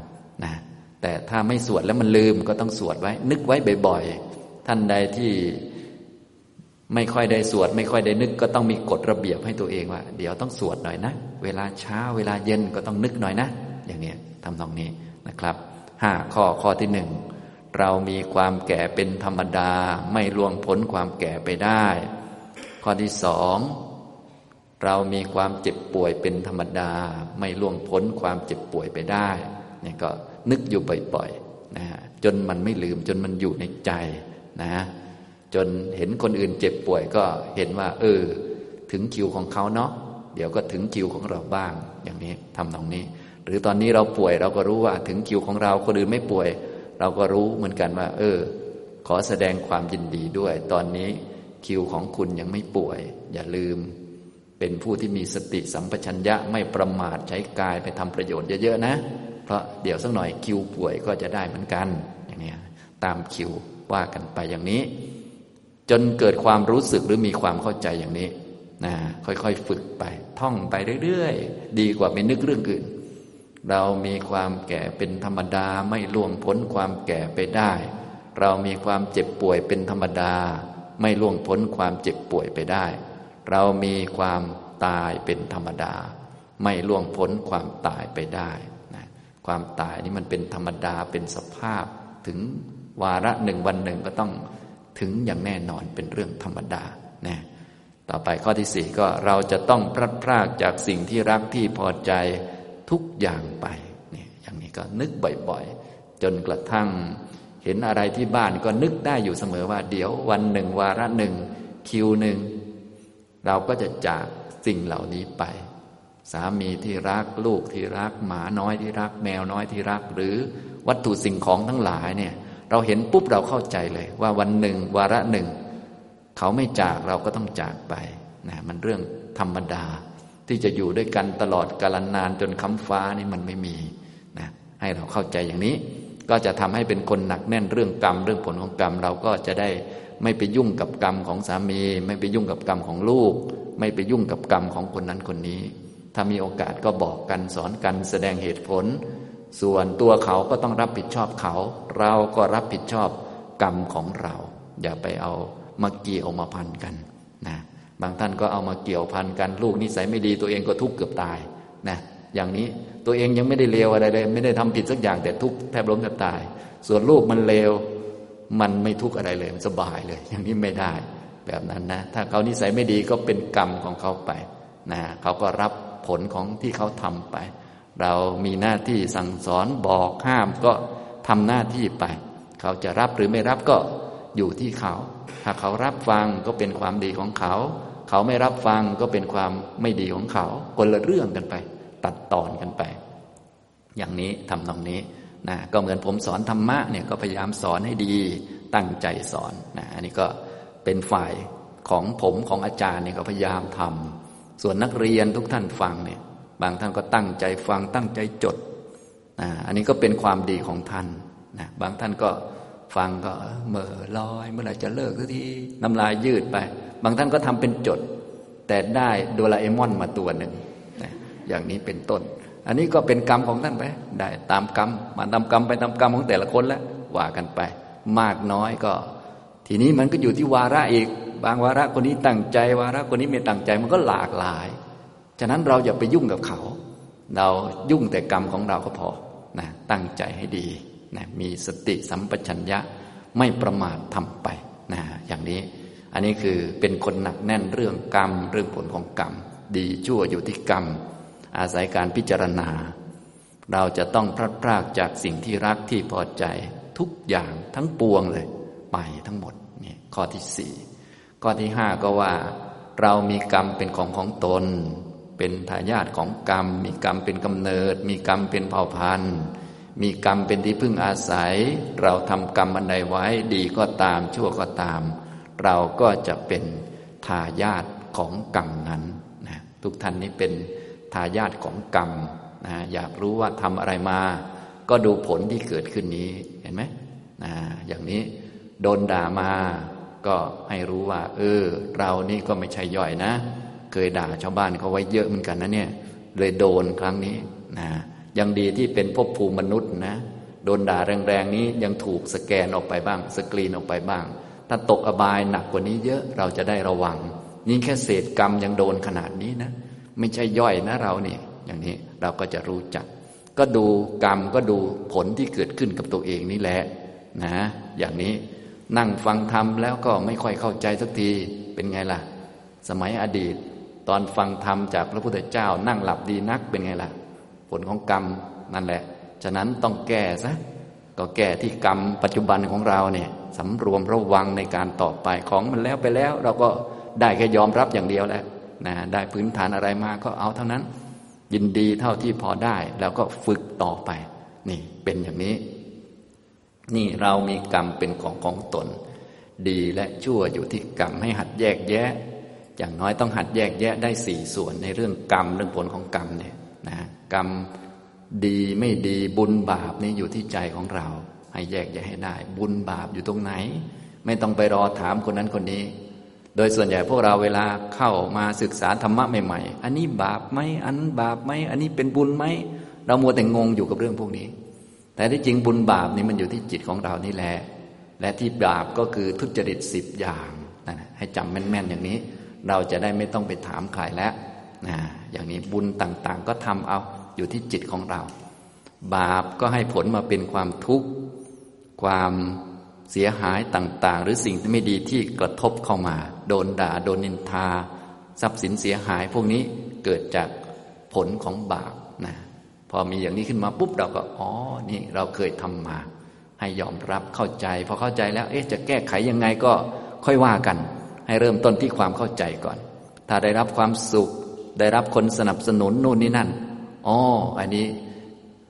นะ แต่ถ้าไม่สวดแล้วมันลืมก็ต้องสวดไว้ นึกไว้บ่อยๆ ท่านใดที่ไม่ค่อยได้สวด ไม่ค่อยได้นึกก็ต้องมีกฎระเบียบให้ตัวเองว่า เดี๋ยวต้องสวดหน่อยนะ เวลาเช้าเวลาเย็นก็ต้องนึกหน่อยนะ อย่างนี้ทำตรงนี้นะครับห้าข้อข้อที่หนึ่งเรามีความแก่เป็นธรรมดา ไม่ล่วงพ้นความแก่ไปได้ ข้อที่สองเรามีความเจ็บป่วยเป็นธรรมดา ไม่ล่วงพ้นความเจ็บป่วยไปได้นี่ก็ นึกอยู่บ่อยๆนะจนมันไม่ลืมจนมันอยู่ในใจนะจนเห็นคนอื่นเจ็บป่วยก็เห็นว่า เออ ถึงคิวของเขาเนาะเดี๋ยวก็ถึงคิวของเราบ้าง อย่างนี้ทำตรงนี้ หรือตอนนี้เราป่วยเราก็รู้ว่าถึงคิวของเราคนอื่นไม่ป่วย เราก็รู้เหมือนกันว่า เออ ขอแสดงความยินดีด้วย ตอนนี้คิวของคุณยังไม่ป่วย อย่าลืม เป็นผู้ที่มีสติสัมปชัญญะไม่ประมาทใช้กายไปทำประโยชน์เยอะๆนะ เพราะเดี๋ยวสักหน่อยคิวป่วยก็จะได้เหมือนกันอย่างนี้ตามคิวว่ากันไปอย่างนี้ จนเกิดความรู้สึกหรือมีความเข้าใจอย่างนี้นะค่อยๆฝึกไป ท่องไปเรื่อยๆ ดีกว่าไปนึกเรื่องอื่น เรามีความแก่เป็นธรรมดาไม่ล่วงพ้นความแก่ไปได้ เรามีความเจ็บป่วยเป็นธรรมดา ไม่ล่วงพ้นความเจ็บป่วยไปได้ เรามีความตายเป็นธรรมดา ไม่ล่วงพ้นความตายไปได้ ความตายนี่มันเป็นธรรมดาเป็นสภาพ ถึงวาระหนึ่งวันหนึ่งก็ต้องถึงอย่างแน่นอนเป็นเรื่องธรรมดานะต่อไปข้อที่สี่ก็เราจะต้องพลัดพรากจากสิ่งที่รักที่พอใจทุกอย่างไปเนี่ยอย่างนี้ก็นึกบ่อยๆ จนกระทั่งเห็นอะไรที่บ้านก็นึกได้อยู่เสมอว่า เดี๋ยววันหนึ่งวาระหนึ่งคิวหนึ่งเราก็จะจากสิ่งเหล่านี้ไป สามีที่รักลูกที่รัก หมาน้อยที่รัก แมวน้อยที่รัก หรือวัตถุสิ่งของทั้งหลายเนี่ย เราเห็นปุ๊บเราเข้าใจเลย ว่าวันหนึ่งวาระหนึ่ง เขาไม่จากเราก็ต้องจากไปนะมันเรื่องธรรมดา ที่จะอยู่ด้วยกันตลอดกาลนานจนค้ำฟ้านี่มันไม่มีนะให้เราเข้าใจอย่างนี้ ก็จะทำให้เป็นคนหนักแน่นเรื่องกรรม เรื่องผลของกรรม เราก็จะได้ไม่ไปยุ่งกับกรรมของสามี ไม่ไปยุ่งกับกรรมของลูก ไม่ไปยุ่งกับกรรมของคนนั้นคนนี้ ถ้ามีโอกาสก็บอกกันสอนกันแสดงเหตุผล ส่วนตัวเขาก็ต้องรับผิดชอบเขา เราก็รับผิดชอบกรรมของเรา อย่าไปเอามาเกี่ยวมาพันกันนะบางท่านก็เอามาเกี่ยวพันกัน ลูกนิสัยไม่ดีตัวเองก็ทุกข์เกือบตายนะอย่างนี้ตัวเองยังไม่ได้เลวอะไรเลย ไม่ได้ทำผิดสักอย่างแต่ทุกข์แทบล้มแทบตาย ส่วนลูกมันเลวมันไม่ทุกข์อะไรเลยมันสบายเลย อย่างนี้ไม่ได้แบบนั้นนะ ถ้าเขานิสัยไม่ดีก็เป็นกรรมของเขาไปนะเขาก็รับ ผลของที่เขาทำไป เรามีหน้าที่สั่งสอนบอกห้ามก็ทำหน้าที่ไป เขาจะรับหรือไม่รับก็อยู่ที่เขา ถ้าเขารับฟังก็เป็นความดีของเขา เขาไม่รับฟังก็เป็นความไม่ดีของเขา คนละเรื่องกันไป ตัดตอนกันไป อย่างนี้ทำตรงนี้นะก็เหมือนผมสอนธรรมะเนี่ยก็พยายามสอนให้ดีตั้งใจสอนนะอันนี้ก็เป็นฝ่ายของผมของอาจารย์เนี่ยก็พยายามทำ ส่วนนักเรียนทุกท่านฟังเนี่ย บางท่านก็ตั้งใจฟังตั้งใจจดนะอันนี้ก็เป็นความดีของท่านนะบางท่านก็ฟังก็เมื่อลอย เมื่อไหร่จะเลิกสักทีน้ำลายยืดไป บางท่านก็ทำเป็นจด แต่ได้โดราเอมอนมาตัวหนึ่งนะอย่างนี้เป็นต้น อันนี้ก็เป็นกรรมของท่านไป ได้ตามกรรมมาตามกรรมไปตามกรรมของแต่ละคนแล้วว่ากันไป มากน้อยก็ ทีนี้มันก็อยู่ที่วาระอีก บางวาระคนนี้ตั้งใจ วาระคนนี้ไม่ตั้งใจมันก็หลากหลาย ฉะนั้นเราอย่าไปยุ่งกับเขา เรายุ่งแต่กรรมของเราก็พอนะตั้งใจให้ดีนะมีสติสัมปชัญญะไม่ประมาททำไปนะอย่างนี้ อันนี้คือเป็นคนหนักแน่นเรื่องกรรม เรื่องผลของกรรม ดีชั่วอยู่ที่กรรม อาศัยการพิจารณา เราจะต้องพลัดพรากจากสิ่งที่รักที่พอใจทุกอย่างทั้งปวงเลย ไปทั้งหมดนี่ข้อที่สี่ ข้อที่ห้าก็ว่า เรามีกรรมเป็นของของตน เป็นทายาทของกรรม มีกรรมเป็นกำเนิด มีกรรมเป็นเผ่าพันธุ์ มีกรรมเป็นที่พึ่งอาศัย เราทำกรรมอันใดไว้ดีก็ตามชั่วก็ตาม เราก็จะเป็นทายาทของกรรมนั้นนะทุกท่านนี้เป็นทายาทของกรรมนะอยากรู้ว่าทำอะไรมา ก็ดูผลที่เกิดขึ้นนี้เห็นไหมนะอย่างนี้โดนด่ามา ก็ให้รู้ว่า เออ เรานี่ก็ไม่ใช่ย่อยนะ เคยด่าชาวบ้านเขาไว้เยอะเหมือนกันนะเนี่ย เลยโดนครั้งนี้นะยังดีที่เป็นภพภูมิมนุษย์นะ โดนด่าแรงๆนี้ยังถูกสแกนออกไปบ้าง สกรีนออกไปบ้าง ถ้าตกอบายหนักกว่านี้เยอะเราจะได้ระวังนี่แค่เศษกรรมยังโดนขนาดนี้นะ ไม่ใช่ย่อยนะเราเนี่ย อย่างนี้เราก็จะรู้จัก ก็ดูกรรมก็ดูผลที่เกิดขึ้นกับตัวเองนี่แหละนะ อย่างนี้ นั่งฟังธรรมแล้วก็ไม่ค่อยเข้าใจสักทีเป็นไงล่ะ สมัยอดีต ตอนฟังธรรมจากพระพุทธเจ้า นั่งหลับดีนักเป็นไงล่ะ ผลของกรรมนั่นแหละ ฉะนั้นต้องแก้ซะก็แก้ที่กรรมปัจจุบันของเราเนี่ยสำรวมระวังในการต่อไปของมันแล้วไปแล้ว เราก็ได้แค่ยอมรับอย่างเดียวแล้วนะได้พื้นฐานอะไรมาก็เอาเท่านั้น ยินดีเท่าที่พอได้ แล้วก็ฝึกต่อไป นี่เป็นอย่างนี้ นี่เรามีกรรมเป็นของของตน ดีและชั่วอยู่ที่กรรมให้หัดแยกแยะ อย่างน้อยต้องหัดแยกแยะได้สี่ส่วนในเรื่องกรรมเรื่องผลของกรรมเนี่ยนะกรรมดีไม่ดีบุญบาปนี่อยู่ที่ใจของเรา ให้แยกแยะให้ได้ บุญบาปอยู่ตรงไหน ไม่ต้องไปรอถามคนนั้นคนนี้ โดยส่วนใหญ่พวกเราเวลาเข้ามาศึกษาธรรมะใหม่ ๆ อันนี้บาปไหมอันบาปไหมอันนี้เป็นบุญไหมเรามัวแต่งงอยู่กับเรื่องพวกนี้ แต่ที่จริงบุญบาปนี่มันอยู่ที่จิตของเรานี่แหละ และที่บาปก็คือทุจริตสิบอย่างนะให้จำแม่นๆอย่างนี้ เราจะได้ไม่ต้องไปถามใครแล้วนะอย่างนี้บุญต่างๆ ก็ทำเอาอยู่ที่จิตของเรา บาปก็ให้ผลมาเป็นความทุกข์ความเสียหายต่างๆ หรือสิ่งที่ไม่ดีที่กระทบเข้ามา โดนด่าโดนนินทา ทรัพย์สินเสียหายพวกนี้เกิดจากผลของบาปนะ พอมีอย่างนี้ขึ้นมาปุ๊บเราก็อ๋อนี่เราเคยทำมา ให้ยอมรับเข้าใจ พอเข้าใจแล้ว เอ๊ะจะแก้ไขยังไงก็ค่อยว่ากัน ให้เริ่มต้นที่ความเข้าใจก่อน ถ้าได้รับความสุข ได้รับคนสนับสนุนนู่นนี่นั่นอ๋ออันนี้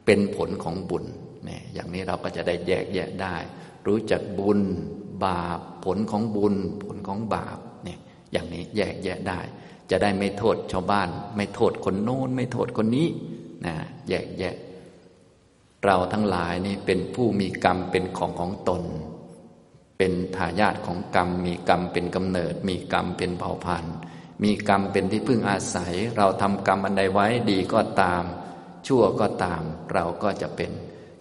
เป็นผลของบุญเนี่ยอย่างนี้เราก็จะได้แยกแยะได้ รู้จักบุญบาปผลของบุญ ผลของบาปเนี่ยอย่างนี้แยกแยะได้ จะได้ไม่โทษชาวบ้าน ไม่โทษคนโน้น ไม่โทษคนนี้ นะแยกแยะ เราทั้งหลายนี่เป็นผู้มีกรรมเป็นของของตน เป็นทายาทของกรรม มีกรรมเป็นกำเนิด มีกรรมเป็นเผ่าพันธุ์ มีกรรมเป็นที่พึ่งอาศัย เราทำกรรมอันใดไว้ดีก็ตาม ชั่วก็ตาม เราก็จะเป็น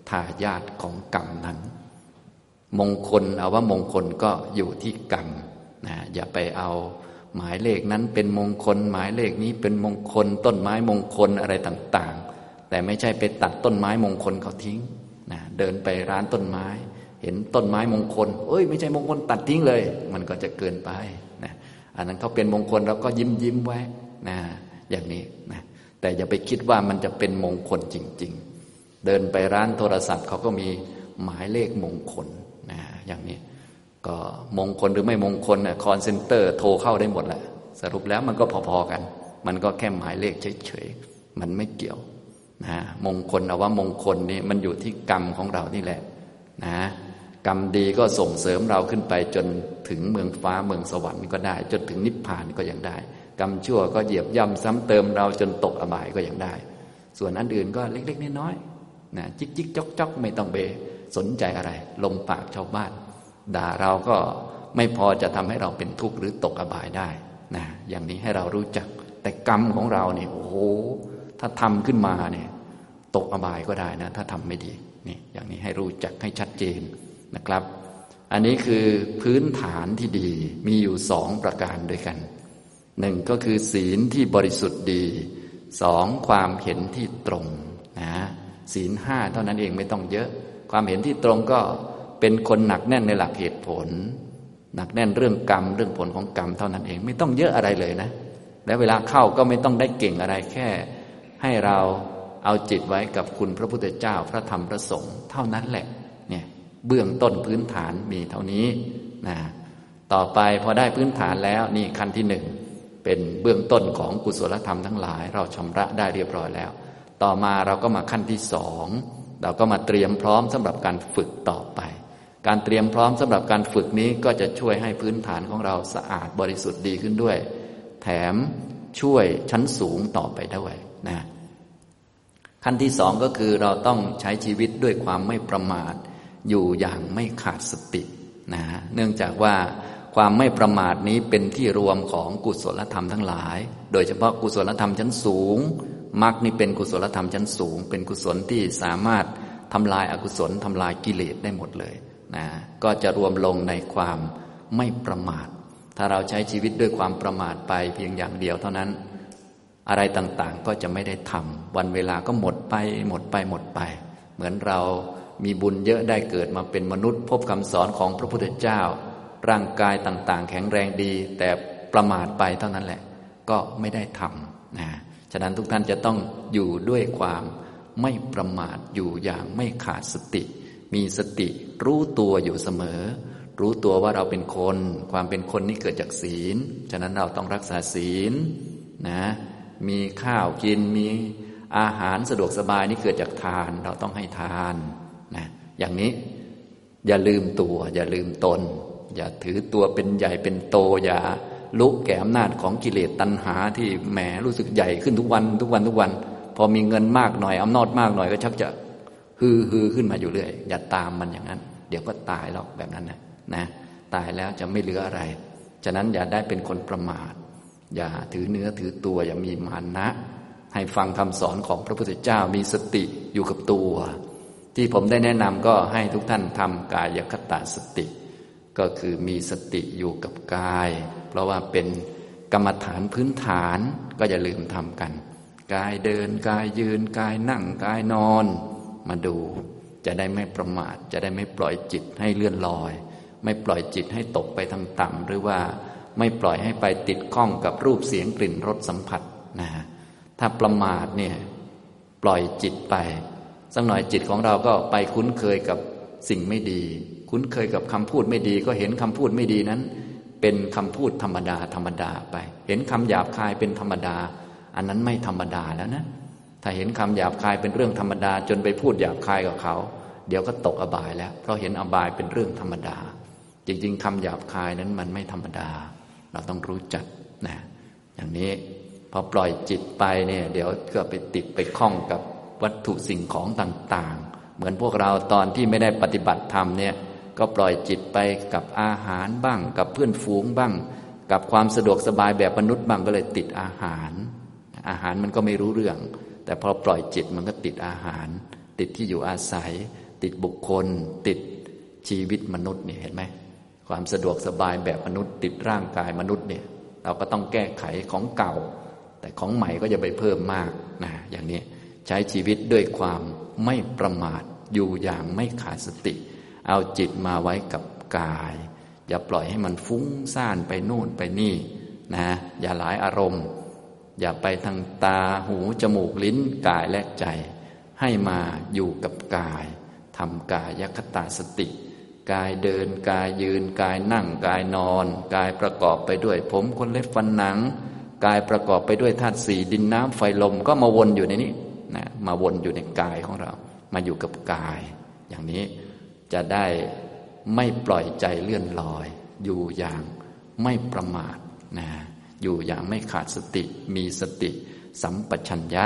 ทายาทของกรรมนั้น มงคลเอาว่ามงคลก็อยู่ที่กรรมนะอย่าไปเอาหมายเลขนั้นเป็นมงคล หมายเลขนี้เป็นมงคล ต้นไม้มงคลอะไรต่าง แต่ไม่ใช่ไปตัดต้นไม้มงคลเขาทิ้งนะเดินไปร้านต้นไม้ เห็นต้นไม้มงคล เอ้ย ไม่ใช่มงคลตัดทิ้งเลย มันก็จะเกินไปนะอันนั้นเขาเป็นมงคลเราก็ยิ้มยิ้มไว้นะอย่างนี้นะแต่อย่าไปคิดว่ามันจะเป็นมงคลจริง ๆ เดินไปร้านโทรศัพท์เขาก็มีหมายเลขมงคลนะอย่างนี้ ก็มงคลหรือไม่มงคลนี่ยคอนเซนเตอร์โทรเข้าได้หมดแหละสรุปแล้วมันก็พอๆกัน มันก็แค่หมายเลขเฉยๆมันไม่เกี่ยว นะมงคลเอาว่ามงคลนี่มันอยู่ที่กรรมของเรานี่แหละนะกรรมดีก็ส่งเสริมเราขึ้นไปจนถึงเมืองฟ้าเมืองสวรรค์ก็ได้ จนถึงนิพพานก็ยังได้ กรรมชั่วก็เหยียบย่ำซ้ำเติมเราจนตกอบายก็ยังได้ ส่วนอันอื่นก็เล็กๆน้อยๆนะจิกจิกจอกจอกไม่ต้องเบสนใจอะไร ลมปากชาวบ้าน ด่าเราก็ไม่พอจะทำให้เราเป็นทุกข์หรือตกอบายได้นะอย่างนี้ให้เรารู้จัก แต่กรรมของเราเนี่ยโอ้โหถ้าทำขึ้นมาเนี่ย ตกอบายก็ได้นะ ถ้าทำไม่ดีนี่อย่างนี้ให้รู้จักให้ชัดเจนนะครับ อันนี้คือพื้นฐานที่ดีมีอยู่สองประการด้วยกันหนึ่งก็คือศีลที่บริสุทธิ์ดีสองความเห็นที่ตรงนะศีลห้าเท่านั้นเองไม่ต้องเยอะ ความเห็นที่ตรงก็เป็นคนหนักแน่นในหลักเหตุผล หนักแน่นเรื่องกรรมเรื่องผลของกรรมเท่านั้นเองไม่ต้องเยอะอะไรเลยนะ และเวลาเข้าก็ไม่ต้องได้เก่งอะไรแค่ ให้เรา เอาจิตไว้กับคุณพระพุทธเจ้าพระธรรมพระสงฆ์เท่านั้นแหละเนี่ยเบื้องต้นพื้นฐานมีเท่านี้นะต่อไปพอได้พื้นฐานแล้วนี่ขั้นที่หนึ่งเป็นเบื้องต้นของกุศลธรรมทั้งหลาย เราชำระได้เรียบร้อยแล้ว ต่อมาเราก็มาขั้นที่สองเราก็มาเตรียมพร้อมสำหรับการฝึกต่อไป การเตรียมพร้อมสำหรับการฝึกนี้ก็จะช่วยให้พื้นฐานของเราสะอาดบริสุทธิ์ดีขึ้นด้วย แถมช่วยชั้นสูงต่อไปด้วยนะ ขั้นที่สองก็คือเราต้องใช้ชีวิตด้วยความไม่ประมาท อยู่อย่างไม่ขาดสตินะเนื่องจากว่าความไม่ประมาทนี้เป็นที่รวมของกุศลธรรมทั้งหลาย โดยเฉพาะกุศลธรรมชั้นสูงมรรคนี่เป็นกุศลธรรมชั้นสูง เป็นกุศลที่สามารถทำลายอากุศลทำลายกิเลสได้หมดเลยนะก็จะรวมลงในความไม่ประมาท ถ้าเราใช้ชีวิตด้วยความประมาทไปเพียงอย่างเดียวเท่านั้น อะไรต่างๆ ก็จะไม่ได้ทำวันเวลาก็หมดไปหมดไปหมดไป เหมือนเรามีบุญเยอะได้เกิดมาเป็นมนุษย์พบคำสอนของพระพุทธเจ้า ร่างกายต่างๆ แข็งแรงดี แต่ประมาทไปเท่านั้นแหละ ก็ไม่ได้ทำนะฉะนั้นทุกท่านจะต้องอยู่ด้วยความไม่ประมาทอยู่อย่างไม่ขาดสติ มีสติรู้ตัวอยู่เสมอ รู้ตัวว่าเราเป็นคน ความเป็นคนนี่เกิดจากศีล ฉะนั้นเราต้องรักษาศีลนะ มีข้าวกินมีอาหารสะดวกสบายนี่เกิดจากทาน เราต้องให้ทานนะอย่างนี้อย่าลืมตัว อย่าลืมตน อย่าถือตัวเป็นใหญ่เป็นโต อย่าลุกแก่อำนาจของกิเลสตัณหาที่แหมรู้สึกใหญ่ขึ้นทุกวันทุกวันทุกวัน พอมีเงินมากหน่อยอำนาจมากหน่อยก็ชักจะฮือฮือขึ้นมาอยู่เรื่อย อย่าตามมันอย่างนั้น เดี๋ยวก็ตายหรอกแบบนั้นนะนะ ตายแล้วจะไม่เหลืออะไร ฉะนั้นอย่าได้เป็นคนประมาท อย่าถือเนื้อถือตัวอย่ามีมานะ ให้ฟังคำสอนของพระพุทธเจ้ามีสติอยู่กับตัว ที่ผมได้แนะนำก็ให้ทุกท่านทำกายคตาสติ ก็คือมีสติอยู่กับกาย เพราะว่าเป็นกรรมฐานพื้นฐานก็อย่าลืมทำกัน กายเดินกายยืนกายนั่งกายนอน มาดู จะได้ไม่ประมาท จะได้ไม่ปล่อยจิตให้เลื่อนลอย ไม่ปล่อยจิตให้ตกไปทางต่ำหรือว่า ไม่ปล่อยให้ไปติดข้องกับรูปเสียงกลิ่นรสสัมผัสนะถ้าประมาทเนี่ยปล่อยจิตไป สักหน่อยจิตของเราก็ไปคุ้นเคยกับสิ่งไม่ดี คุ้นเคยกับคำพูดไม่ดี ก็เห็นคำพูดไม่ดีนั้น เป็นคำพูดธรรมดาธรรมดาไป เห็นคำหยาบคายเป็นธรรมดา อันนั้นไม่ธรรมดาแล้วนะ ถ้าเห็นคำหยาบคายเป็นเรื่องธรรมดา จนไปพูดหยาบคายกับเขา เดี๋ยวก็ตกอบายแล้ว เพราะเห็นอบายเป็นเรื่องธรรมดา จริงๆคำหยาบคายนั้นมันไม่ธรรมดา เราต้องรู้จักนะอย่างนี้พอปล่อยจิตไปเนี่ยเดี๋ยวก็ไปติดไปคล้องกับวัตถุสิ่งของต่างๆ เหมือนพวกเราตอนที่ไม่ได้ปฏิบัติธรรมเนี่ยก็ปล่อยจิตไปกับอาหารบ้าง กับเพื่อนฝูงบ้าง กับความสะดวกสบายแบบมนุษย์บ้างก็เลยติดอาหาร อาหารมันก็ไม่รู้เรื่อง แต่พอปล่อยจิตมันก็ติดอาหาร ติดที่อยู่อาศัย ติดบุคคล ติดชีวิตมนุษย์นี่เห็นไหม ความสะดวกสบายแบบมนุษย์ติดร่างกายมนุษย์เนี่ย เราก็ต้องแก้ไขของเก่า แต่ของใหม่ก็จะไปเพิ่มมากนะอย่างนี้ใช้ชีวิตด้วยความไม่ประมาทอยู่อย่างไม่ขาดสติ เอาจิตมาไว้กับกาย อย่าปล่อยให้มันฟุ้งซ่านไปนู่นไปนี่นะอย่าหลายอารมณ์ อย่าไปทางตาหูจมูกลิ้นกายและใจ ให้มาอยู่กับกายทำกายคตาสติ กายเดินกายยืนกายนั่งกายนอน กายประกอบไปด้วย ผมขนเล็บฟันหนัง กายประกอบไปด้วยธาตุสี่ดินน้ำไฟลมก็มาวนอยู่ในนี้นะมาวนอยู่ในกายของเรา มาอยู่กับกาย อย่างนี้จะได้ไม่ปล่อยใจเลื่อนลอย อยู่อย่างไม่ประมาทนะอยู่อย่างไม่ขาดสติ มีสติสัมปชัญญะ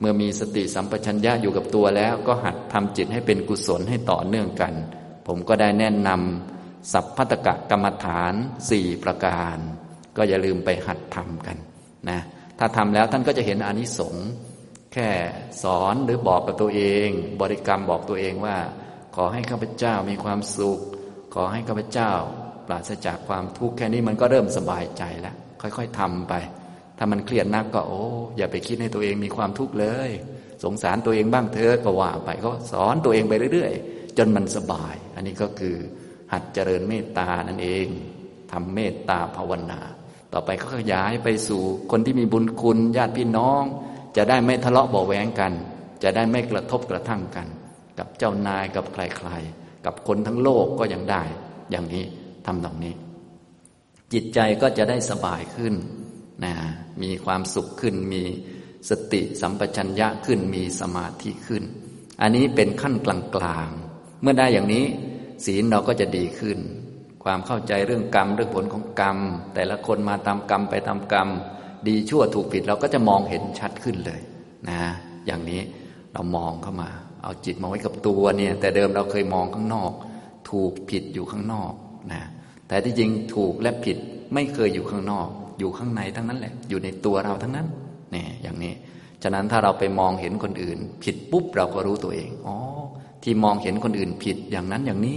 เมื่อมีสติสัมปชัญญะอยู่กับตัวแล้ว ก็หัดทำจิตให้เป็นกุศลให้ต่อเนื่องกัน ผมก็ได้แนะนำสัพพัตกะกรรมฐานสี่ประการ ก็อย่าลืมไปหัดทำกันนะถ้าทำแล้วท่านก็จะเห็นอนิสงส์แค่สอนหรือบอกกับตัวเอง บริกรรมบอกตัวเองว่า ขอให้ข้าพเจ้ามีความสุข ขอให้ข้าพเจ้า ปราศจากความทุกข์แค่นี้มันก็เริ่มสบายใจแล้ว ค่อยๆทำไป ถ้ามันเครียดนักก็โอ้อย่าไปคิดให้ตัวเองมีความทุกข์เลย สงสารตัวเองบ้างเถอะก็ว่าไปก็สอนตัวเองไปเรื่อยๆ จนมันสบาย อันนี้ก็คือหัดเจริญเมตตานั่นเองทำเมตตาภาวนา ต่อไปก็ขยายไปสู่คนที่มีบุญคุณญาติพี่น้อง จะได้ไม่ทะเลาะเบาแหวงกัน จะได้ไม่กระทบกระทั่งกัน กับเจ้านายกับใครๆ กับคนทั้งโลกก็ยังได้ อย่างนี้ทำตรงนี้ จิตใจก็จะได้สบายขึ้นนะมีความสุขขึ้น มีสติสัมปชัญญะขึ้นมีสมาธิขึ้น อันนี้เป็นขั้นกลาง เมื่อได้อย่างนี้ ศีลเราก็จะดีขึ้น ความเข้าใจเรื่องกรรมเรื่องผลของกรรม แต่ละคนมาตามกรรมไปตามกรรม ดีชั่วถูกผิดเราก็จะมองเห็นชัดขึ้นเลยนะ อย่างนี้เรามองเข้ามา เอาจิตมาไว้กับตัวเนี่ย แต่เดิมเราเคยมองข้างนอก ถูกผิดอยู่ข้างนอกนะแต่ที่จริงถูกและผิดไม่เคยอยู่ข้างนอก อยู่ข้างในทั้งนั้นแหละ อยู่ในตัวเราทั้งนั้นเนี่ยอย่างนี้ ฉะนั้นถ้าเราไปมองเห็นคนอื่น ผิดปุ๊บเราก็รู้ตัวเอง อ๋อ ที่มองเห็นคนอื่นผิดอย่างนั้นอย่างนี้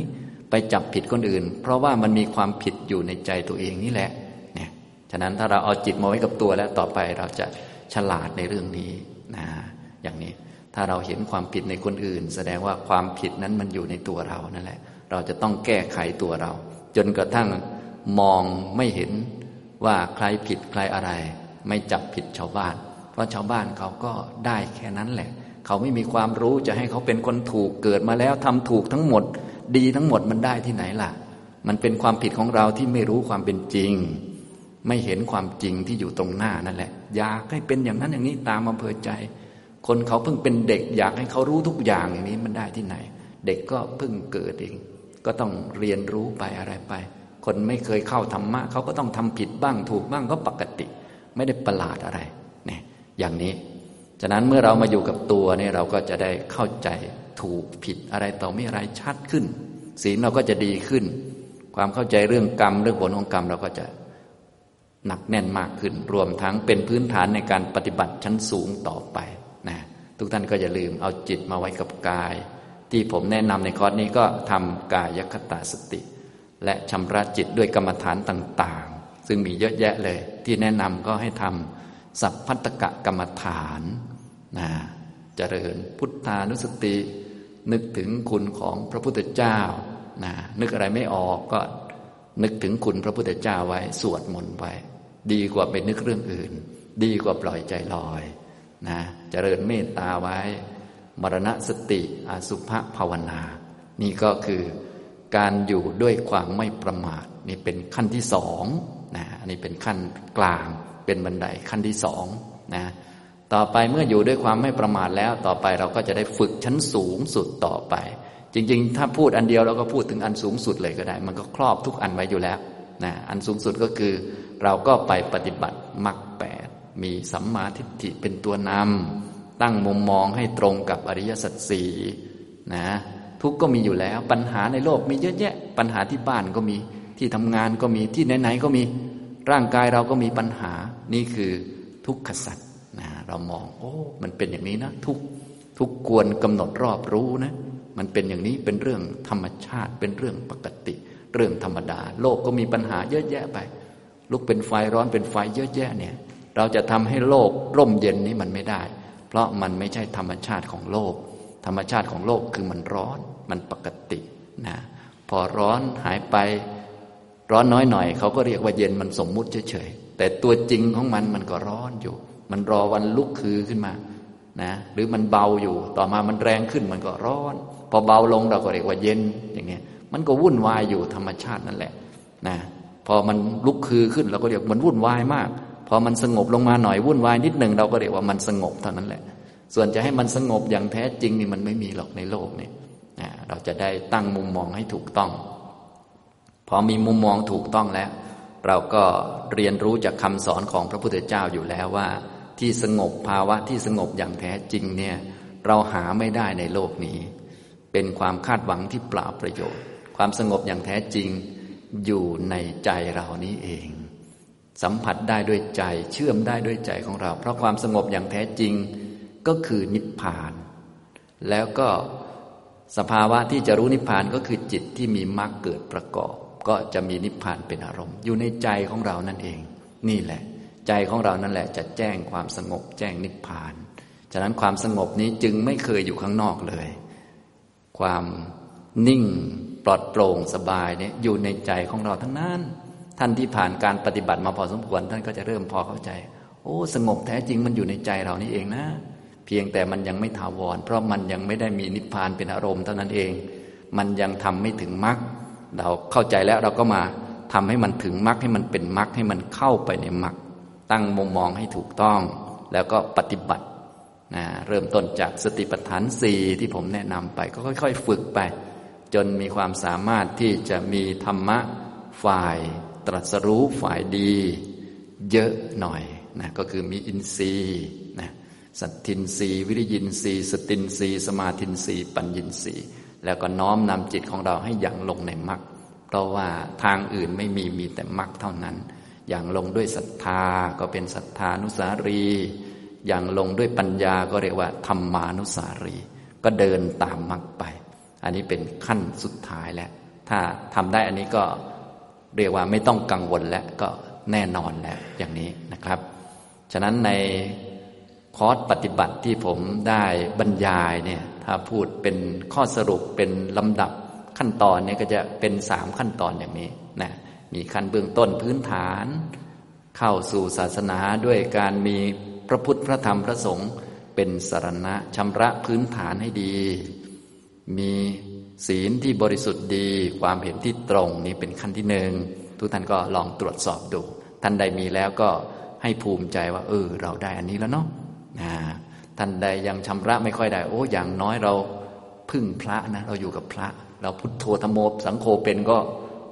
ไปจับผิดคนอื่น เพราะว่ามันมีความผิดอยู่ในใจตัวเองนี่แหละเนี่ยฉะนั้นถ้าเราเอาจิตมาไว้กับตัวแล้วต่อไปเราจะฉลาดในเรื่องนี้นะอย่างนี้ถ้าเราเห็นความผิดในคนอื่น แสดงว่าความผิดนั้นมันอยู่ในตัวเรานั่นแหละ เราจะต้องแก้ไขตัวเรา จนกระทั่งมองไม่เห็นว่าใครผิดใครอะไร ไม่จับผิดชาวบ้าน เพราะชาวบ้านเขาก็ได้แค่นั้นแหละ เขาไม่มีความรู้จะให้เขาเป็นคนถูกเกิดมาแล้วทำถูกทั้งหมด ดีทั้งหมดมันได้ที่ไหนล่ะ มันเป็นความผิดของเราที่ไม่รู้ความเป็นจริง ไม่เห็นความจริงที่อยู่ตรงหน้านั่นแหละ อยากให้เป็นอย่างนั้นอย่างนี้ตามอำเภอใจ คนเขาเพิ่งเป็นเด็ก อยากให้เขารู้ทุกอย่างอย่างนี้มันได้ที่ไหน เด็กก็เพิ่งเกิดเองก็ต้องเรียนรู้ไปอะไรไป คนไม่เคยเข้าธรรมะเขาก็ต้องทำผิดบ้างถูกบ้างก็ปกติ ไม่ได้ประหลาดอะไรเนี่ยอย่างนี้ ฉะนั้นเมื่อเรามาอยู่กับตัวเนี่ยเราก็จะได้เข้าใจถูกผิดอะไรต่อม่อะไรชัดขึ้น ศีลเราก็จะดีขึ้น ความเข้าใจเรื่องกรรมเรื่องผลของกรรมเราก็จะหนักแน่นมากขึ้น รวมทั้งเป็นพื้นฐานในการปฏิบัติชั้นสูงต่อไปนะทุกท่านก็อย่าลืมเอาจิตมาไว้กับกาย ที่ผมแนะนำในคอร์สนี้ก็ทำกายคตาสติ และชำระจิตด้วยกรรมฐานต่างๆ ซึ่งมีเยอะแยะเลย ที่แนะนำก็ให้ทำสัพพัตกะกรรมฐาน นะเจริญพุทธานุสติ นึกถึงคุณของพระพุทธเจ้านะนึกอะไรไม่ออกก็นึกถึงคุณพระพุทธเจ้าไว้ สวดมนต์ไว้ ดีกว่าไปนึกเรื่องอื่น ดีกว่าปล่อยใจลอยนะเจริญเมตตาไว้ มรณสติอสุภภาวนา นี่ก็คือการอยู่ด้วยความไม่ประมาท นี่เป็นขั้นที่สองนะอันนี้เป็นขั้นกลางเป็นบันไดขั้นที่สองนะ ต่อไปเมื่ออยู่ด้วยความไม่ประมาทแล้ว ต่อไปเราก็จะได้ฝึกชั้นสูงสุดต่อไป จริง ๆ ถ้าพูดอันเดียวเราก็พูดถึงอันสูงสุดเลยก็ได้ มันก็ครอบทุกอันไว้อยู่แล้วนะอันสูงสุดก็คือ เราก็ไปปฏิบัติมรรคแปดมีสัมมาทิฏฐิเป็นตัวนำตั้งมุมมองให้ตรงกับอริยสัจสี่นะทุกก็มีอยู่แล้ว ปัญหาในโลกมีเยอะแยะ ปัญหาที่บ้านก็มีที่ทำงานก็มีที่ไหนๆก็มีร่างกายเราก็มีปัญหานี่คือทุกขสัจ เรามอง โอ้ มันเป็นอย่างนี้นะ ทุกทุกควรกำหนดรอบรู้นะ มันเป็นอย่างนี้เป็นเรื่องธรรมชาติ เป็นเรื่องปกติ เรื่องธรรมดา โลกก็มีปัญหาเยอะแยะไป ลุกเป็นไฟร้อนเป็นไฟเยอะแยะเนี่ย เราจะทำให้โลกร่มเย็นนี้มันไม่ได้ เพราะมันไม่ใช่ธรรมชาติของโลก ธรรมชาติของโลกคือมันร้อน มันปกตินะ พอร้อนหายไป ร้อนน้อยหน่อยเขาก็เรียกว่าเย็นมันสมมุติเฉยแต่ตัวจริงของมันมันก็ร้อนอยู่ มันรอวันลุกคือขึ้นมานะหรือมันเบาอยู่ต่อมามันแรงขึ้นมันก็ร้อน พอเบาลงเราก็เรียกว่าเย็นอย่างเงี้ยมันก็วุ่นวายอยู่ธรรมชาตินั่นแหละนะพอมันลุกคือขึ้นเราก็เรียกมันวุ่นวายมาก พอมันสงบลงมาหน่อยวุ่นวายนิดหนึ่งเราก็เรียกว่ามันสงบเท่านั้นแหละ ส่วนจะให้มันสงบอย่างแท้จริงนี่มันไม่มีหรอกในโลกนี่นะเราจะได้ตั้งมุมมองให้ถูกต้อง พอมีมุมมองถูกต้องแล้ว เราก็เรียนรู้จากคำสอนของพระพุทธเจ้าอยู่แล้วว่า ที่สงบภาวะที่สงบอย่างแท้จริงเนี่ย เราหาไม่ได้ในโลกนี้ เป็นความคาดหวังที่เปล่าประโยชน์ ความสงบอย่างแท้จริงอยู่ในใจเรานี้เอง สัมผัสได้ด้วยใจเชื่อมได้ด้วยใจของเรา เพราะความสงบอย่างแท้จริงก็คือนิพพาน แล้วก็สภาวะที่จะรู้นิพพานก็คือจิตที่มีมรรคเกิดประกอบ ก็จะมีนิพพานเป็นอารมณ์ อยู่ในใจของเรานั่นเอง นี่แหละ ใจของเรานั่นแหละจะแจ้งความสงบแจ้งนิพพาน ฉะนั้นความสงบนี้จึงไม่เคยอยู่ข้างนอกเลย ความนิ่งปลอดโปร่งสบายเนี่ยอยู่ในใจของเราทั้งนั้น ท่านที่ผ่านการปฏิบัติมาพอสมควร ท่านก็จะเริ่มพอเข้าใจ โอ้ สงบแท้จริงมันอยู่ในใจเรานี่เองนะ เพียงแต่มันยังไม่ถาวร เพราะมันยังไม่ได้มีนิพพานเป็นอารมณ์เท่านั้นเอง มันยังทำไม่ถึงมรรคเราเข้าใจแล้วเราก็มาทำให้มันถึงมรรคให้มันเป็นมรรคให้มันเข้าไปในมรรค ตั้งมุมมองให้ถูกต้อง แล้วก็ปฏิบัตินะเริ่มต้นจากสติปัฏฐานสี่ที่ผมแนะนำไป ก็ค่อย ๆ ฝึกไป จนมีความสามารถที่จะมีธรรมะฝ่ายตรัสรู้ฝ่ายดี เยอะหน่อยนะก็คือมีอินทรีย์นะสัตทินรีวิริยินทรีสตินรีสมาธินรีปัญญินทรีแล้วก็น้อมนำจิตของเราให้อย่างลงในมรรคเพราะว่าทางอื่นไม่มีมีแต่มรรคเท่านั้น อย่างลงด้วยศรัทธาก็เป็นศรัทธานุสารี อย่างลงด้วยปัญญาก็เรียกว่าธรรมานุสารี ก็เดินตามมรรคไป อันนี้เป็นขั้นสุดท้ายแล้ว ถ้าทำได้อันนี้ก็เรียกว่าไม่ต้องกังวลแล้วก็แน่นอนแล้วอย่างนี้นะครับ ฉะนั้นในคอร์สปฏิบัติที่ผมได้บรรยายเนี่ยถ้าพูดเป็นข้อสรุปเป็นลำดับขั้นตอนเนี่ยก็จะเป็นสามขั้นตอนอย่างนี้นะ มีขั้นเบื้องต้นพื้นฐาน เข้าสู่ศาสนาด้วยการมีพระพุทธพระธรรมพระสงฆ์เป็นสารณะชำระพื้นฐานให้ดี มีศีลที่บริสุทธิ์ดี ความเห็นที่ตรงนี้เป็นขั้นที่หนึ่งทุกท่านก็ลองตรวจสอบดู ท่านใดมีแล้วก็ให้ภูมิใจว่า เออ เราได้อันนี้แล้วเนาะนะท่านใดยังชำระไม่ค่อยได้ โอ้อย่างน้อยเราพึ่งพระนะ เราอยู่กับพระ เราพุทโธธรรมโมสังโฆเป็นก็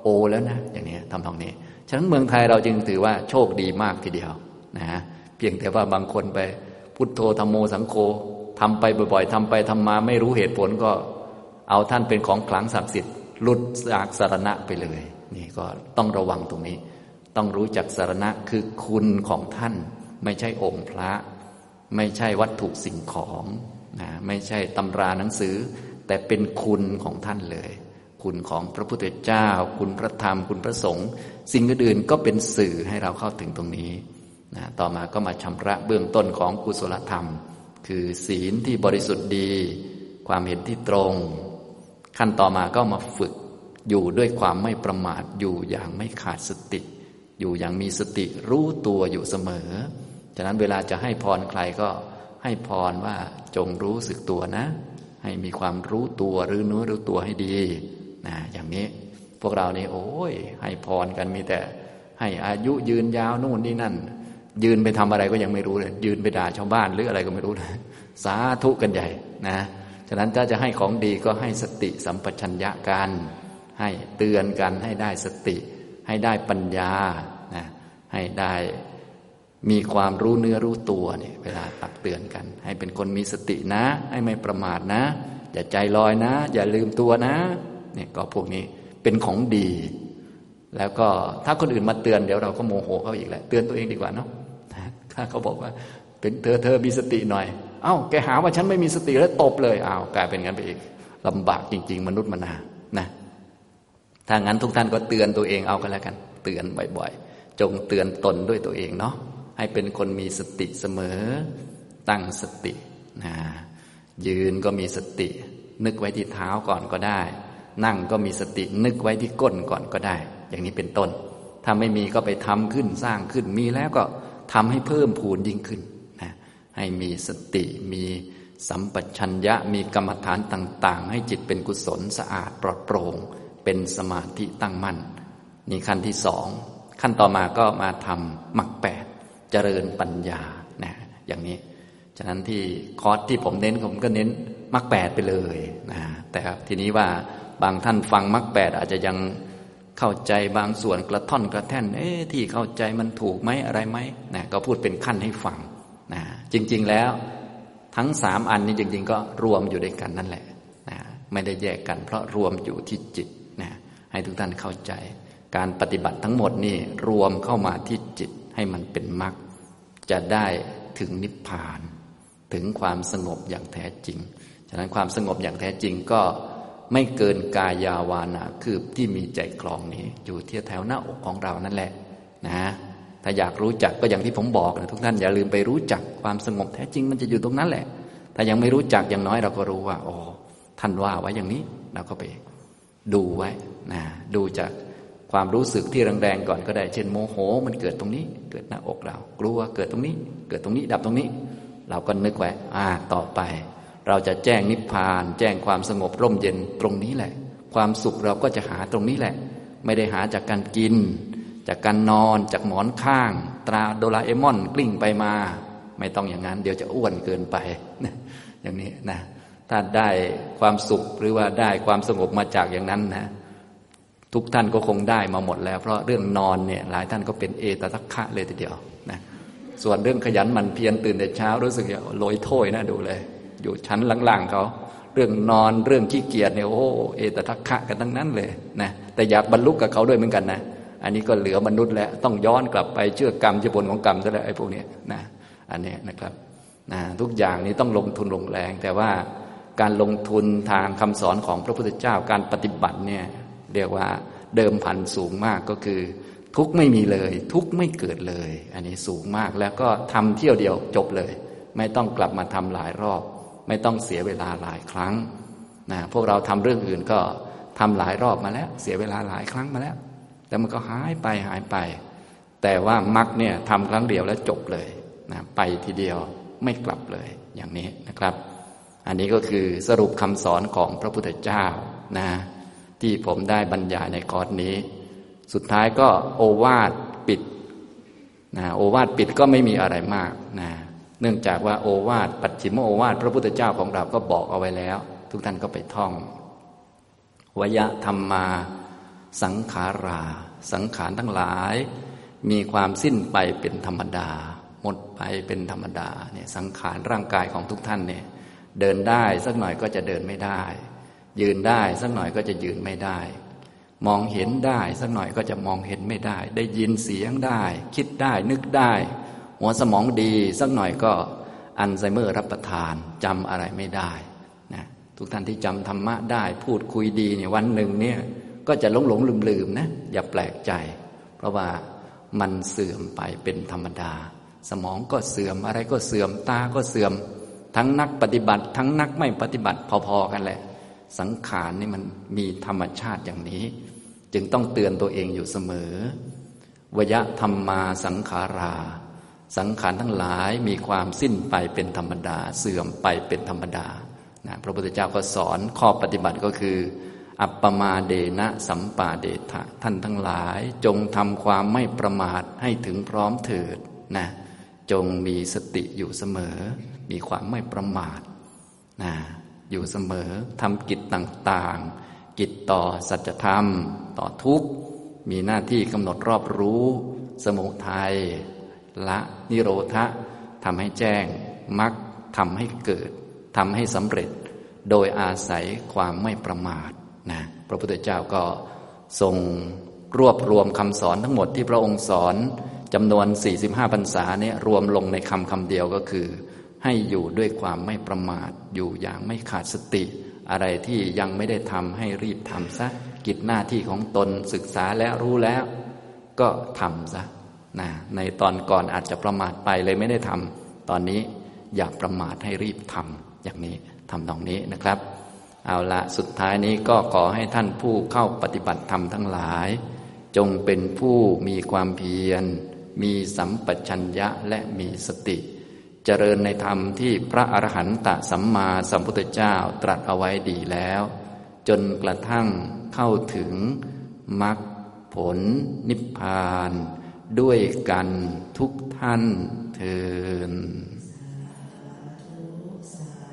โอแล้วนะ อย่างนี้ทำทองนี้ ฉะนั้นเมืองไทยเราจึงถือว่าโชคดีมากทีเดียวนะเพียงแต่ว่าบางคนไปพุทโธธรรมโมสังโฆทำไปบ่อยๆทำไปทำมาไม่รู้เหตุผลก็ เอาท่านเป็นของขลังศักดิ์สิทธิ์หลุดจากสารณะไปเลย นี่ก็ต้องระวังตรงนี้ ต้องรู้จักสารณะคือคุณของท่าน ไม่ใช่องค์พระ ไม่ใช่วัตถุสิ่งของนะไม่ใช่ตำราหนังสือ แต่เป็นคุณของท่านเลย คุณของพระพุทธเจ้า คุณพระธรรม คุณพระสงฆ์สิ่งอื่นๆก็เป็นสื่อให้เราเข้าถึงตรงนี้นะต่อมาก็มาชำระเบื้องต้นของกุศลธรรม คือศีลที่บริสุทธิ์ดี ความเห็นที่ตรง ขั้นต่อมาก็มาฝึกอยู่ด้วยความไม่ประมาทอยู่อย่างไม่ขาดสติ อยู่อย่างมีสติรู้ตัวอยู่เสมอ ฉะนั้นเวลาจะให้พรใครก็ให้พรว่าจงรู้สึกตัวนะ ให้มีความรู้ตัวหรือเนื้อรู้ตัวให้ดี นะอย่างนี้พวกเรานี่โอ้ย ให้พรกันมีแต่ ให้อายุยืนยาวนู่นนี่นั่น ยืนไปทำอะไรก็ยังไม่รู้เลย ยืนไปด่าชาวบ้านหรืออะไรก็ไม่รู้เลยสาธุกันใหญ่นะฉะนั้นถ้าจะให้ของดีก็ให้สติสัมปชัญญะกันให้เตือนกันให้ได้สติ ให้ได้ปัญญานะให้ได้มีความรู้เนื้อรู้ตัวเนี่ยเวลาตักเตือนกัน ให้เป็นคนมีสตินะ ให้ไม่ประมาทนะ อย่าใจลอยนะ อย่าลืมตัวนะ เนี่ยก็พวกนี้เป็นของดี แล้วก็ถ้าคนอื่นมาเตือนเดี๋ยวเราก็โมโหเขาอีกแหละเตือนตัวเองดีกว่าเนาะถ้าเขาบอกว่าเป็นเธอเธอมีสติหน่อย เอา้าแกหาว่าฉันไม่มีสติแล้วตบเลยอ้าวกลายเป็นงั้นไปอีกลำบากจริง ๆ มนุษย์มนานะถ้างั้นทุกท่านก็เตือนตัวเองเอากันแล้วกัน เตือนบ่อยๆ จงเตือนตนด้วยตัวเองเนาะให้เป็นคนมีสติเสมอ ตั้งสตินะยืนก็มีสติ นึกไว้ที่เท้าก่อนก็ได้ นั่งก็มีสตินึกไว้ที่ก้นก่อนก็ได้ อย่างนี้เป็นต้น ถ้าไม่มีก็ไปทำขึ้นสร้างขึ้นมีแล้วก็ทำให้เพิ่มพูนยิ่งขึ้นนะให้มีสติมีสัมปชัญญะมีกรรมฐานต่าง ๆ ให้จิตเป็นกุศลสะอาดปลอดโปร่ง เป็นสมาธิตั้งมั่นนี่ขั้นที่สองขั้นต่อมาก็มาทำมรรคแปดเจริญปัญญานะอย่างนี้ ฉะนั้นที่คอร์สที่ผมเน้นผมก็เน้นมรรคแปดไปเลยนะแต่ทีนี้ว่า บางท่านฟังมรรคแปดอาจจะยังเข้าใจบางส่วนกระท่อนกระแท่น เอ๊ที่เข้าใจมันถูกไหมอะไรไหมนะก็พูดเป็นขั้นให้ฟังนะจริง ๆแล้วทั้งสามอันนี้จริง ๆ ก็รวมอยู่ด้วยกันนั่นแหละนะไม่ได้แยกกัน เพราะรวมอยู่ที่จิตนะให้ทุกท่านเข้าใจ การปฏิบัติทั้งหมดนี่รวมเข้ามาที่จิตให้มันเป็นมรรคจะได้ถึงนิพพาน ถึงความสงบอย่างแท้จริง ฉะนั้นความสงบอย่างแท้จริงก็ ไม่เกินกายาวานาคือที่มีใจคลองนี้ อยู่ที่แถวหน้าอกของเรานั่นแหละนะถ้าอยากรู้จักก็อย่างที่ผมบอกนะทุกท่านอย่าลืมไปรู้จักความสงบแท้จริงมันจะอยู่ตรงนั้นแหละ ถ้ายังไม่รู้จักอย่างน้อยเราก็รู้ว่าโอ้ท่านว่าไว้อย่างนี้เราก็ไปดูไว้นะดูจากความรู้สึกที่แรงๆก่อนก็ได้ เช่นโมโห มันเกิดตรงนี้ เกิดหน้าอกเรา กลัวเกิดตรงนี้ เกิดตรงนี้ดับตรงนี้ เราก็นึกไว้อ่าต่อไป เราจะแจ้งนิพพาน แจ้งความสงบร่มเย็นตรงนี้แหละ ความสุขเราก็จะหาตรงนี้แหละ ไม่ได้หาจากการกิน จากการนอนจากหมอนข้าง ตราโดราเอมอนกลิ้งไปมา ไม่ต้องอย่างนั้น เดี๋ยวจะอ้วนเกินไปอย่างนี้นะถ้าได้ความสุขหรือว่าได้ความสงบมาจากอย่างนั้นนะทุกท่านก็คงได้มาหมดแล้ว เพราะเรื่องนอนเนี่ยหลายท่านก็เป็นเอตทัคคะเลยทีเดียวนะส่วนเรื่องขยันมันเพียรตื่นแต่เช้ารู้สึกอย่างโรยโถ้ยนะดูเลย อยู่ชั้นล่างๆเขาเรื่องนอนเรื่องขี้เกียจเนี่ยโอ้เอตทัคคะกันทั้งนั้นเลยนะแต่อยากบรรลุกับเขาด้วยเหมือนกันนะ อันนี้ก็เหลือมนุษย์แล้วต้องย้อนกลับไปเชื่อกรรมเชื่อผลของกรรมซะแล้วไอ้พวกนี้นะอันนี้นะครับนะทุกอย่างนี้ต้องลงทุนลงแรง แต่ว่าการลงทุนทางคำสอนของพระพุทธเจ้าการปฏิบัติเนี่ยเรียกว่าเดิมพันสูงมากก็คือ ทุกไม่มีเลย ทุกไม่เกิดเลย อันนี้สูงมากแล้วก็ทำเที่ยวเดียวจบเลย ไม่ต้องกลับมาทำหลายรอบ ไม่ต้องเสียเวลาหลายครั้งนะพวกเราทำเรื่องอื่นก็ทำหลายรอบมาแล้ว เสียเวลาหลายครั้งมาแล้ว แต่มันก็หายไปหายไป แต่ว่ามักเนี่ยทำครั้งเดียวแล้วจบเลยนะไปทีเดียวไม่กลับเลยอย่างนี้นะครับ อันนี้ก็คือสรุปคำสอนของพระพุทธเจ้านะที่ผมได้บรรยายในคอร์สนี้ สุดท้ายก็โอวาทปิดนะโอวาทปิดก็ไม่มีอะไรมากนะ นื่องจากว่าโอวาทปัจฉิมโอวาทพระพุทธเจ้าของเราก็บอกเอาไว้แล้ว ทุกท่านก็ไปท่องวยธรรมมาสังขารา สังขารทั้งหลาย มีความสิ้นไปเป็นธรรมดา หมดไปเป็นธรรมดาเนี่ยสังขารร่างกายของทุกท่านเนี่ยเดินได้สักหน่อยก็จะเดินไม่ได้ ยืนได้สักหน่อยก็จะยืนไม่ได้ มองเห็นได้สักหน่อยก็จะมองเห็นไม่ได้ ได้ยินเสียงได้ คิดได้นึกได้ หัวสมองดีสักหน่อยก็อัลไซเมอร์รับประทานจำอะไรไม่ได้นะทุกท่านที่จำธรรมะได้ พูดคุยดีเนี่ยวันหนึ่งเนี่ยก็จะหลงหลงลืมลืมนะอย่าแปลกใจ เพราะว่ามันเสื่อมไปเป็นธรรมดา สมองก็เสื่อมอะไรก็เสื่อมตาก็เสื่อม ทั้งนักปฏิบัติ ทั้งนักไม่ปฏิบัติพอๆกันแหละ สังขารนี่มันมีธรรมชาติอย่างนี้ จึงต้องเตือนตัวเองอยู่เสมอวยะธรรมมาสังขารา สังขารทั้งหลายมีความสิ้นไปเป็นธรรมดา เสื่อมไปเป็นธรรมดานะพระพุทธเจ้าก็สอนข้อปฏิบัติก็คือ อัปปมาเดนะสัมปาเดทะท่านทั้งหลายจงทำความไม่ประมาทให้ถึงพร้อมเถิดนะจงมีสติอยู่เสมอ มีความไม่ประมาทนะอยู่เสมอทำกิจต่างๆ กิจต่อสัจธรรม ต่อทุกมีหน้าที่กำหนดรอบรู้ สมุทัย ละนิโรธะทำให้แจ้งมักทำให้เกิดทำให้สำเร็จ โดยอาศัยความไม่ประมาทนะพระพุทธเจ้าก็ทรงรวบรวมคำสอนทั้งหมดที่พระองค์สอนจำนวน 45พรรษาเนี่ยรวมลงในคำคำเดียวก็คือ ให้อยู่ด้วยความไม่ประมาท อยู่อย่างไม่ขาดสติ อะไรที่ยังไม่ได้ทำให้รีบทำซะกิจหน้าที่ของตนศึกษาแล้วรู้แล้ว ก็ทำซะ นะในตอนก่อนอาจจะประมาทไปเลยไม่ได้ทำตอนนี้อย่าประมาทให้รีบทำอย่างนี้ทำตรงนี้นะครับ เอาละสุดท้ายนี้ก็ขอให้ท่านผู้เข้าปฏิบัติธรรมทั้งหลาย จงเป็นผู้มีความเพียร มีสัมปชัญญะและมีสติ เจริญในธรรมที่พระอรหันตสัมมาสัมพุทธเจ้าตรัสเอาไว้ดีแล้ว จนกระทั่งเข้าถึงมรรคผลนิพพาน ด้วยกันทุกท่านเทิน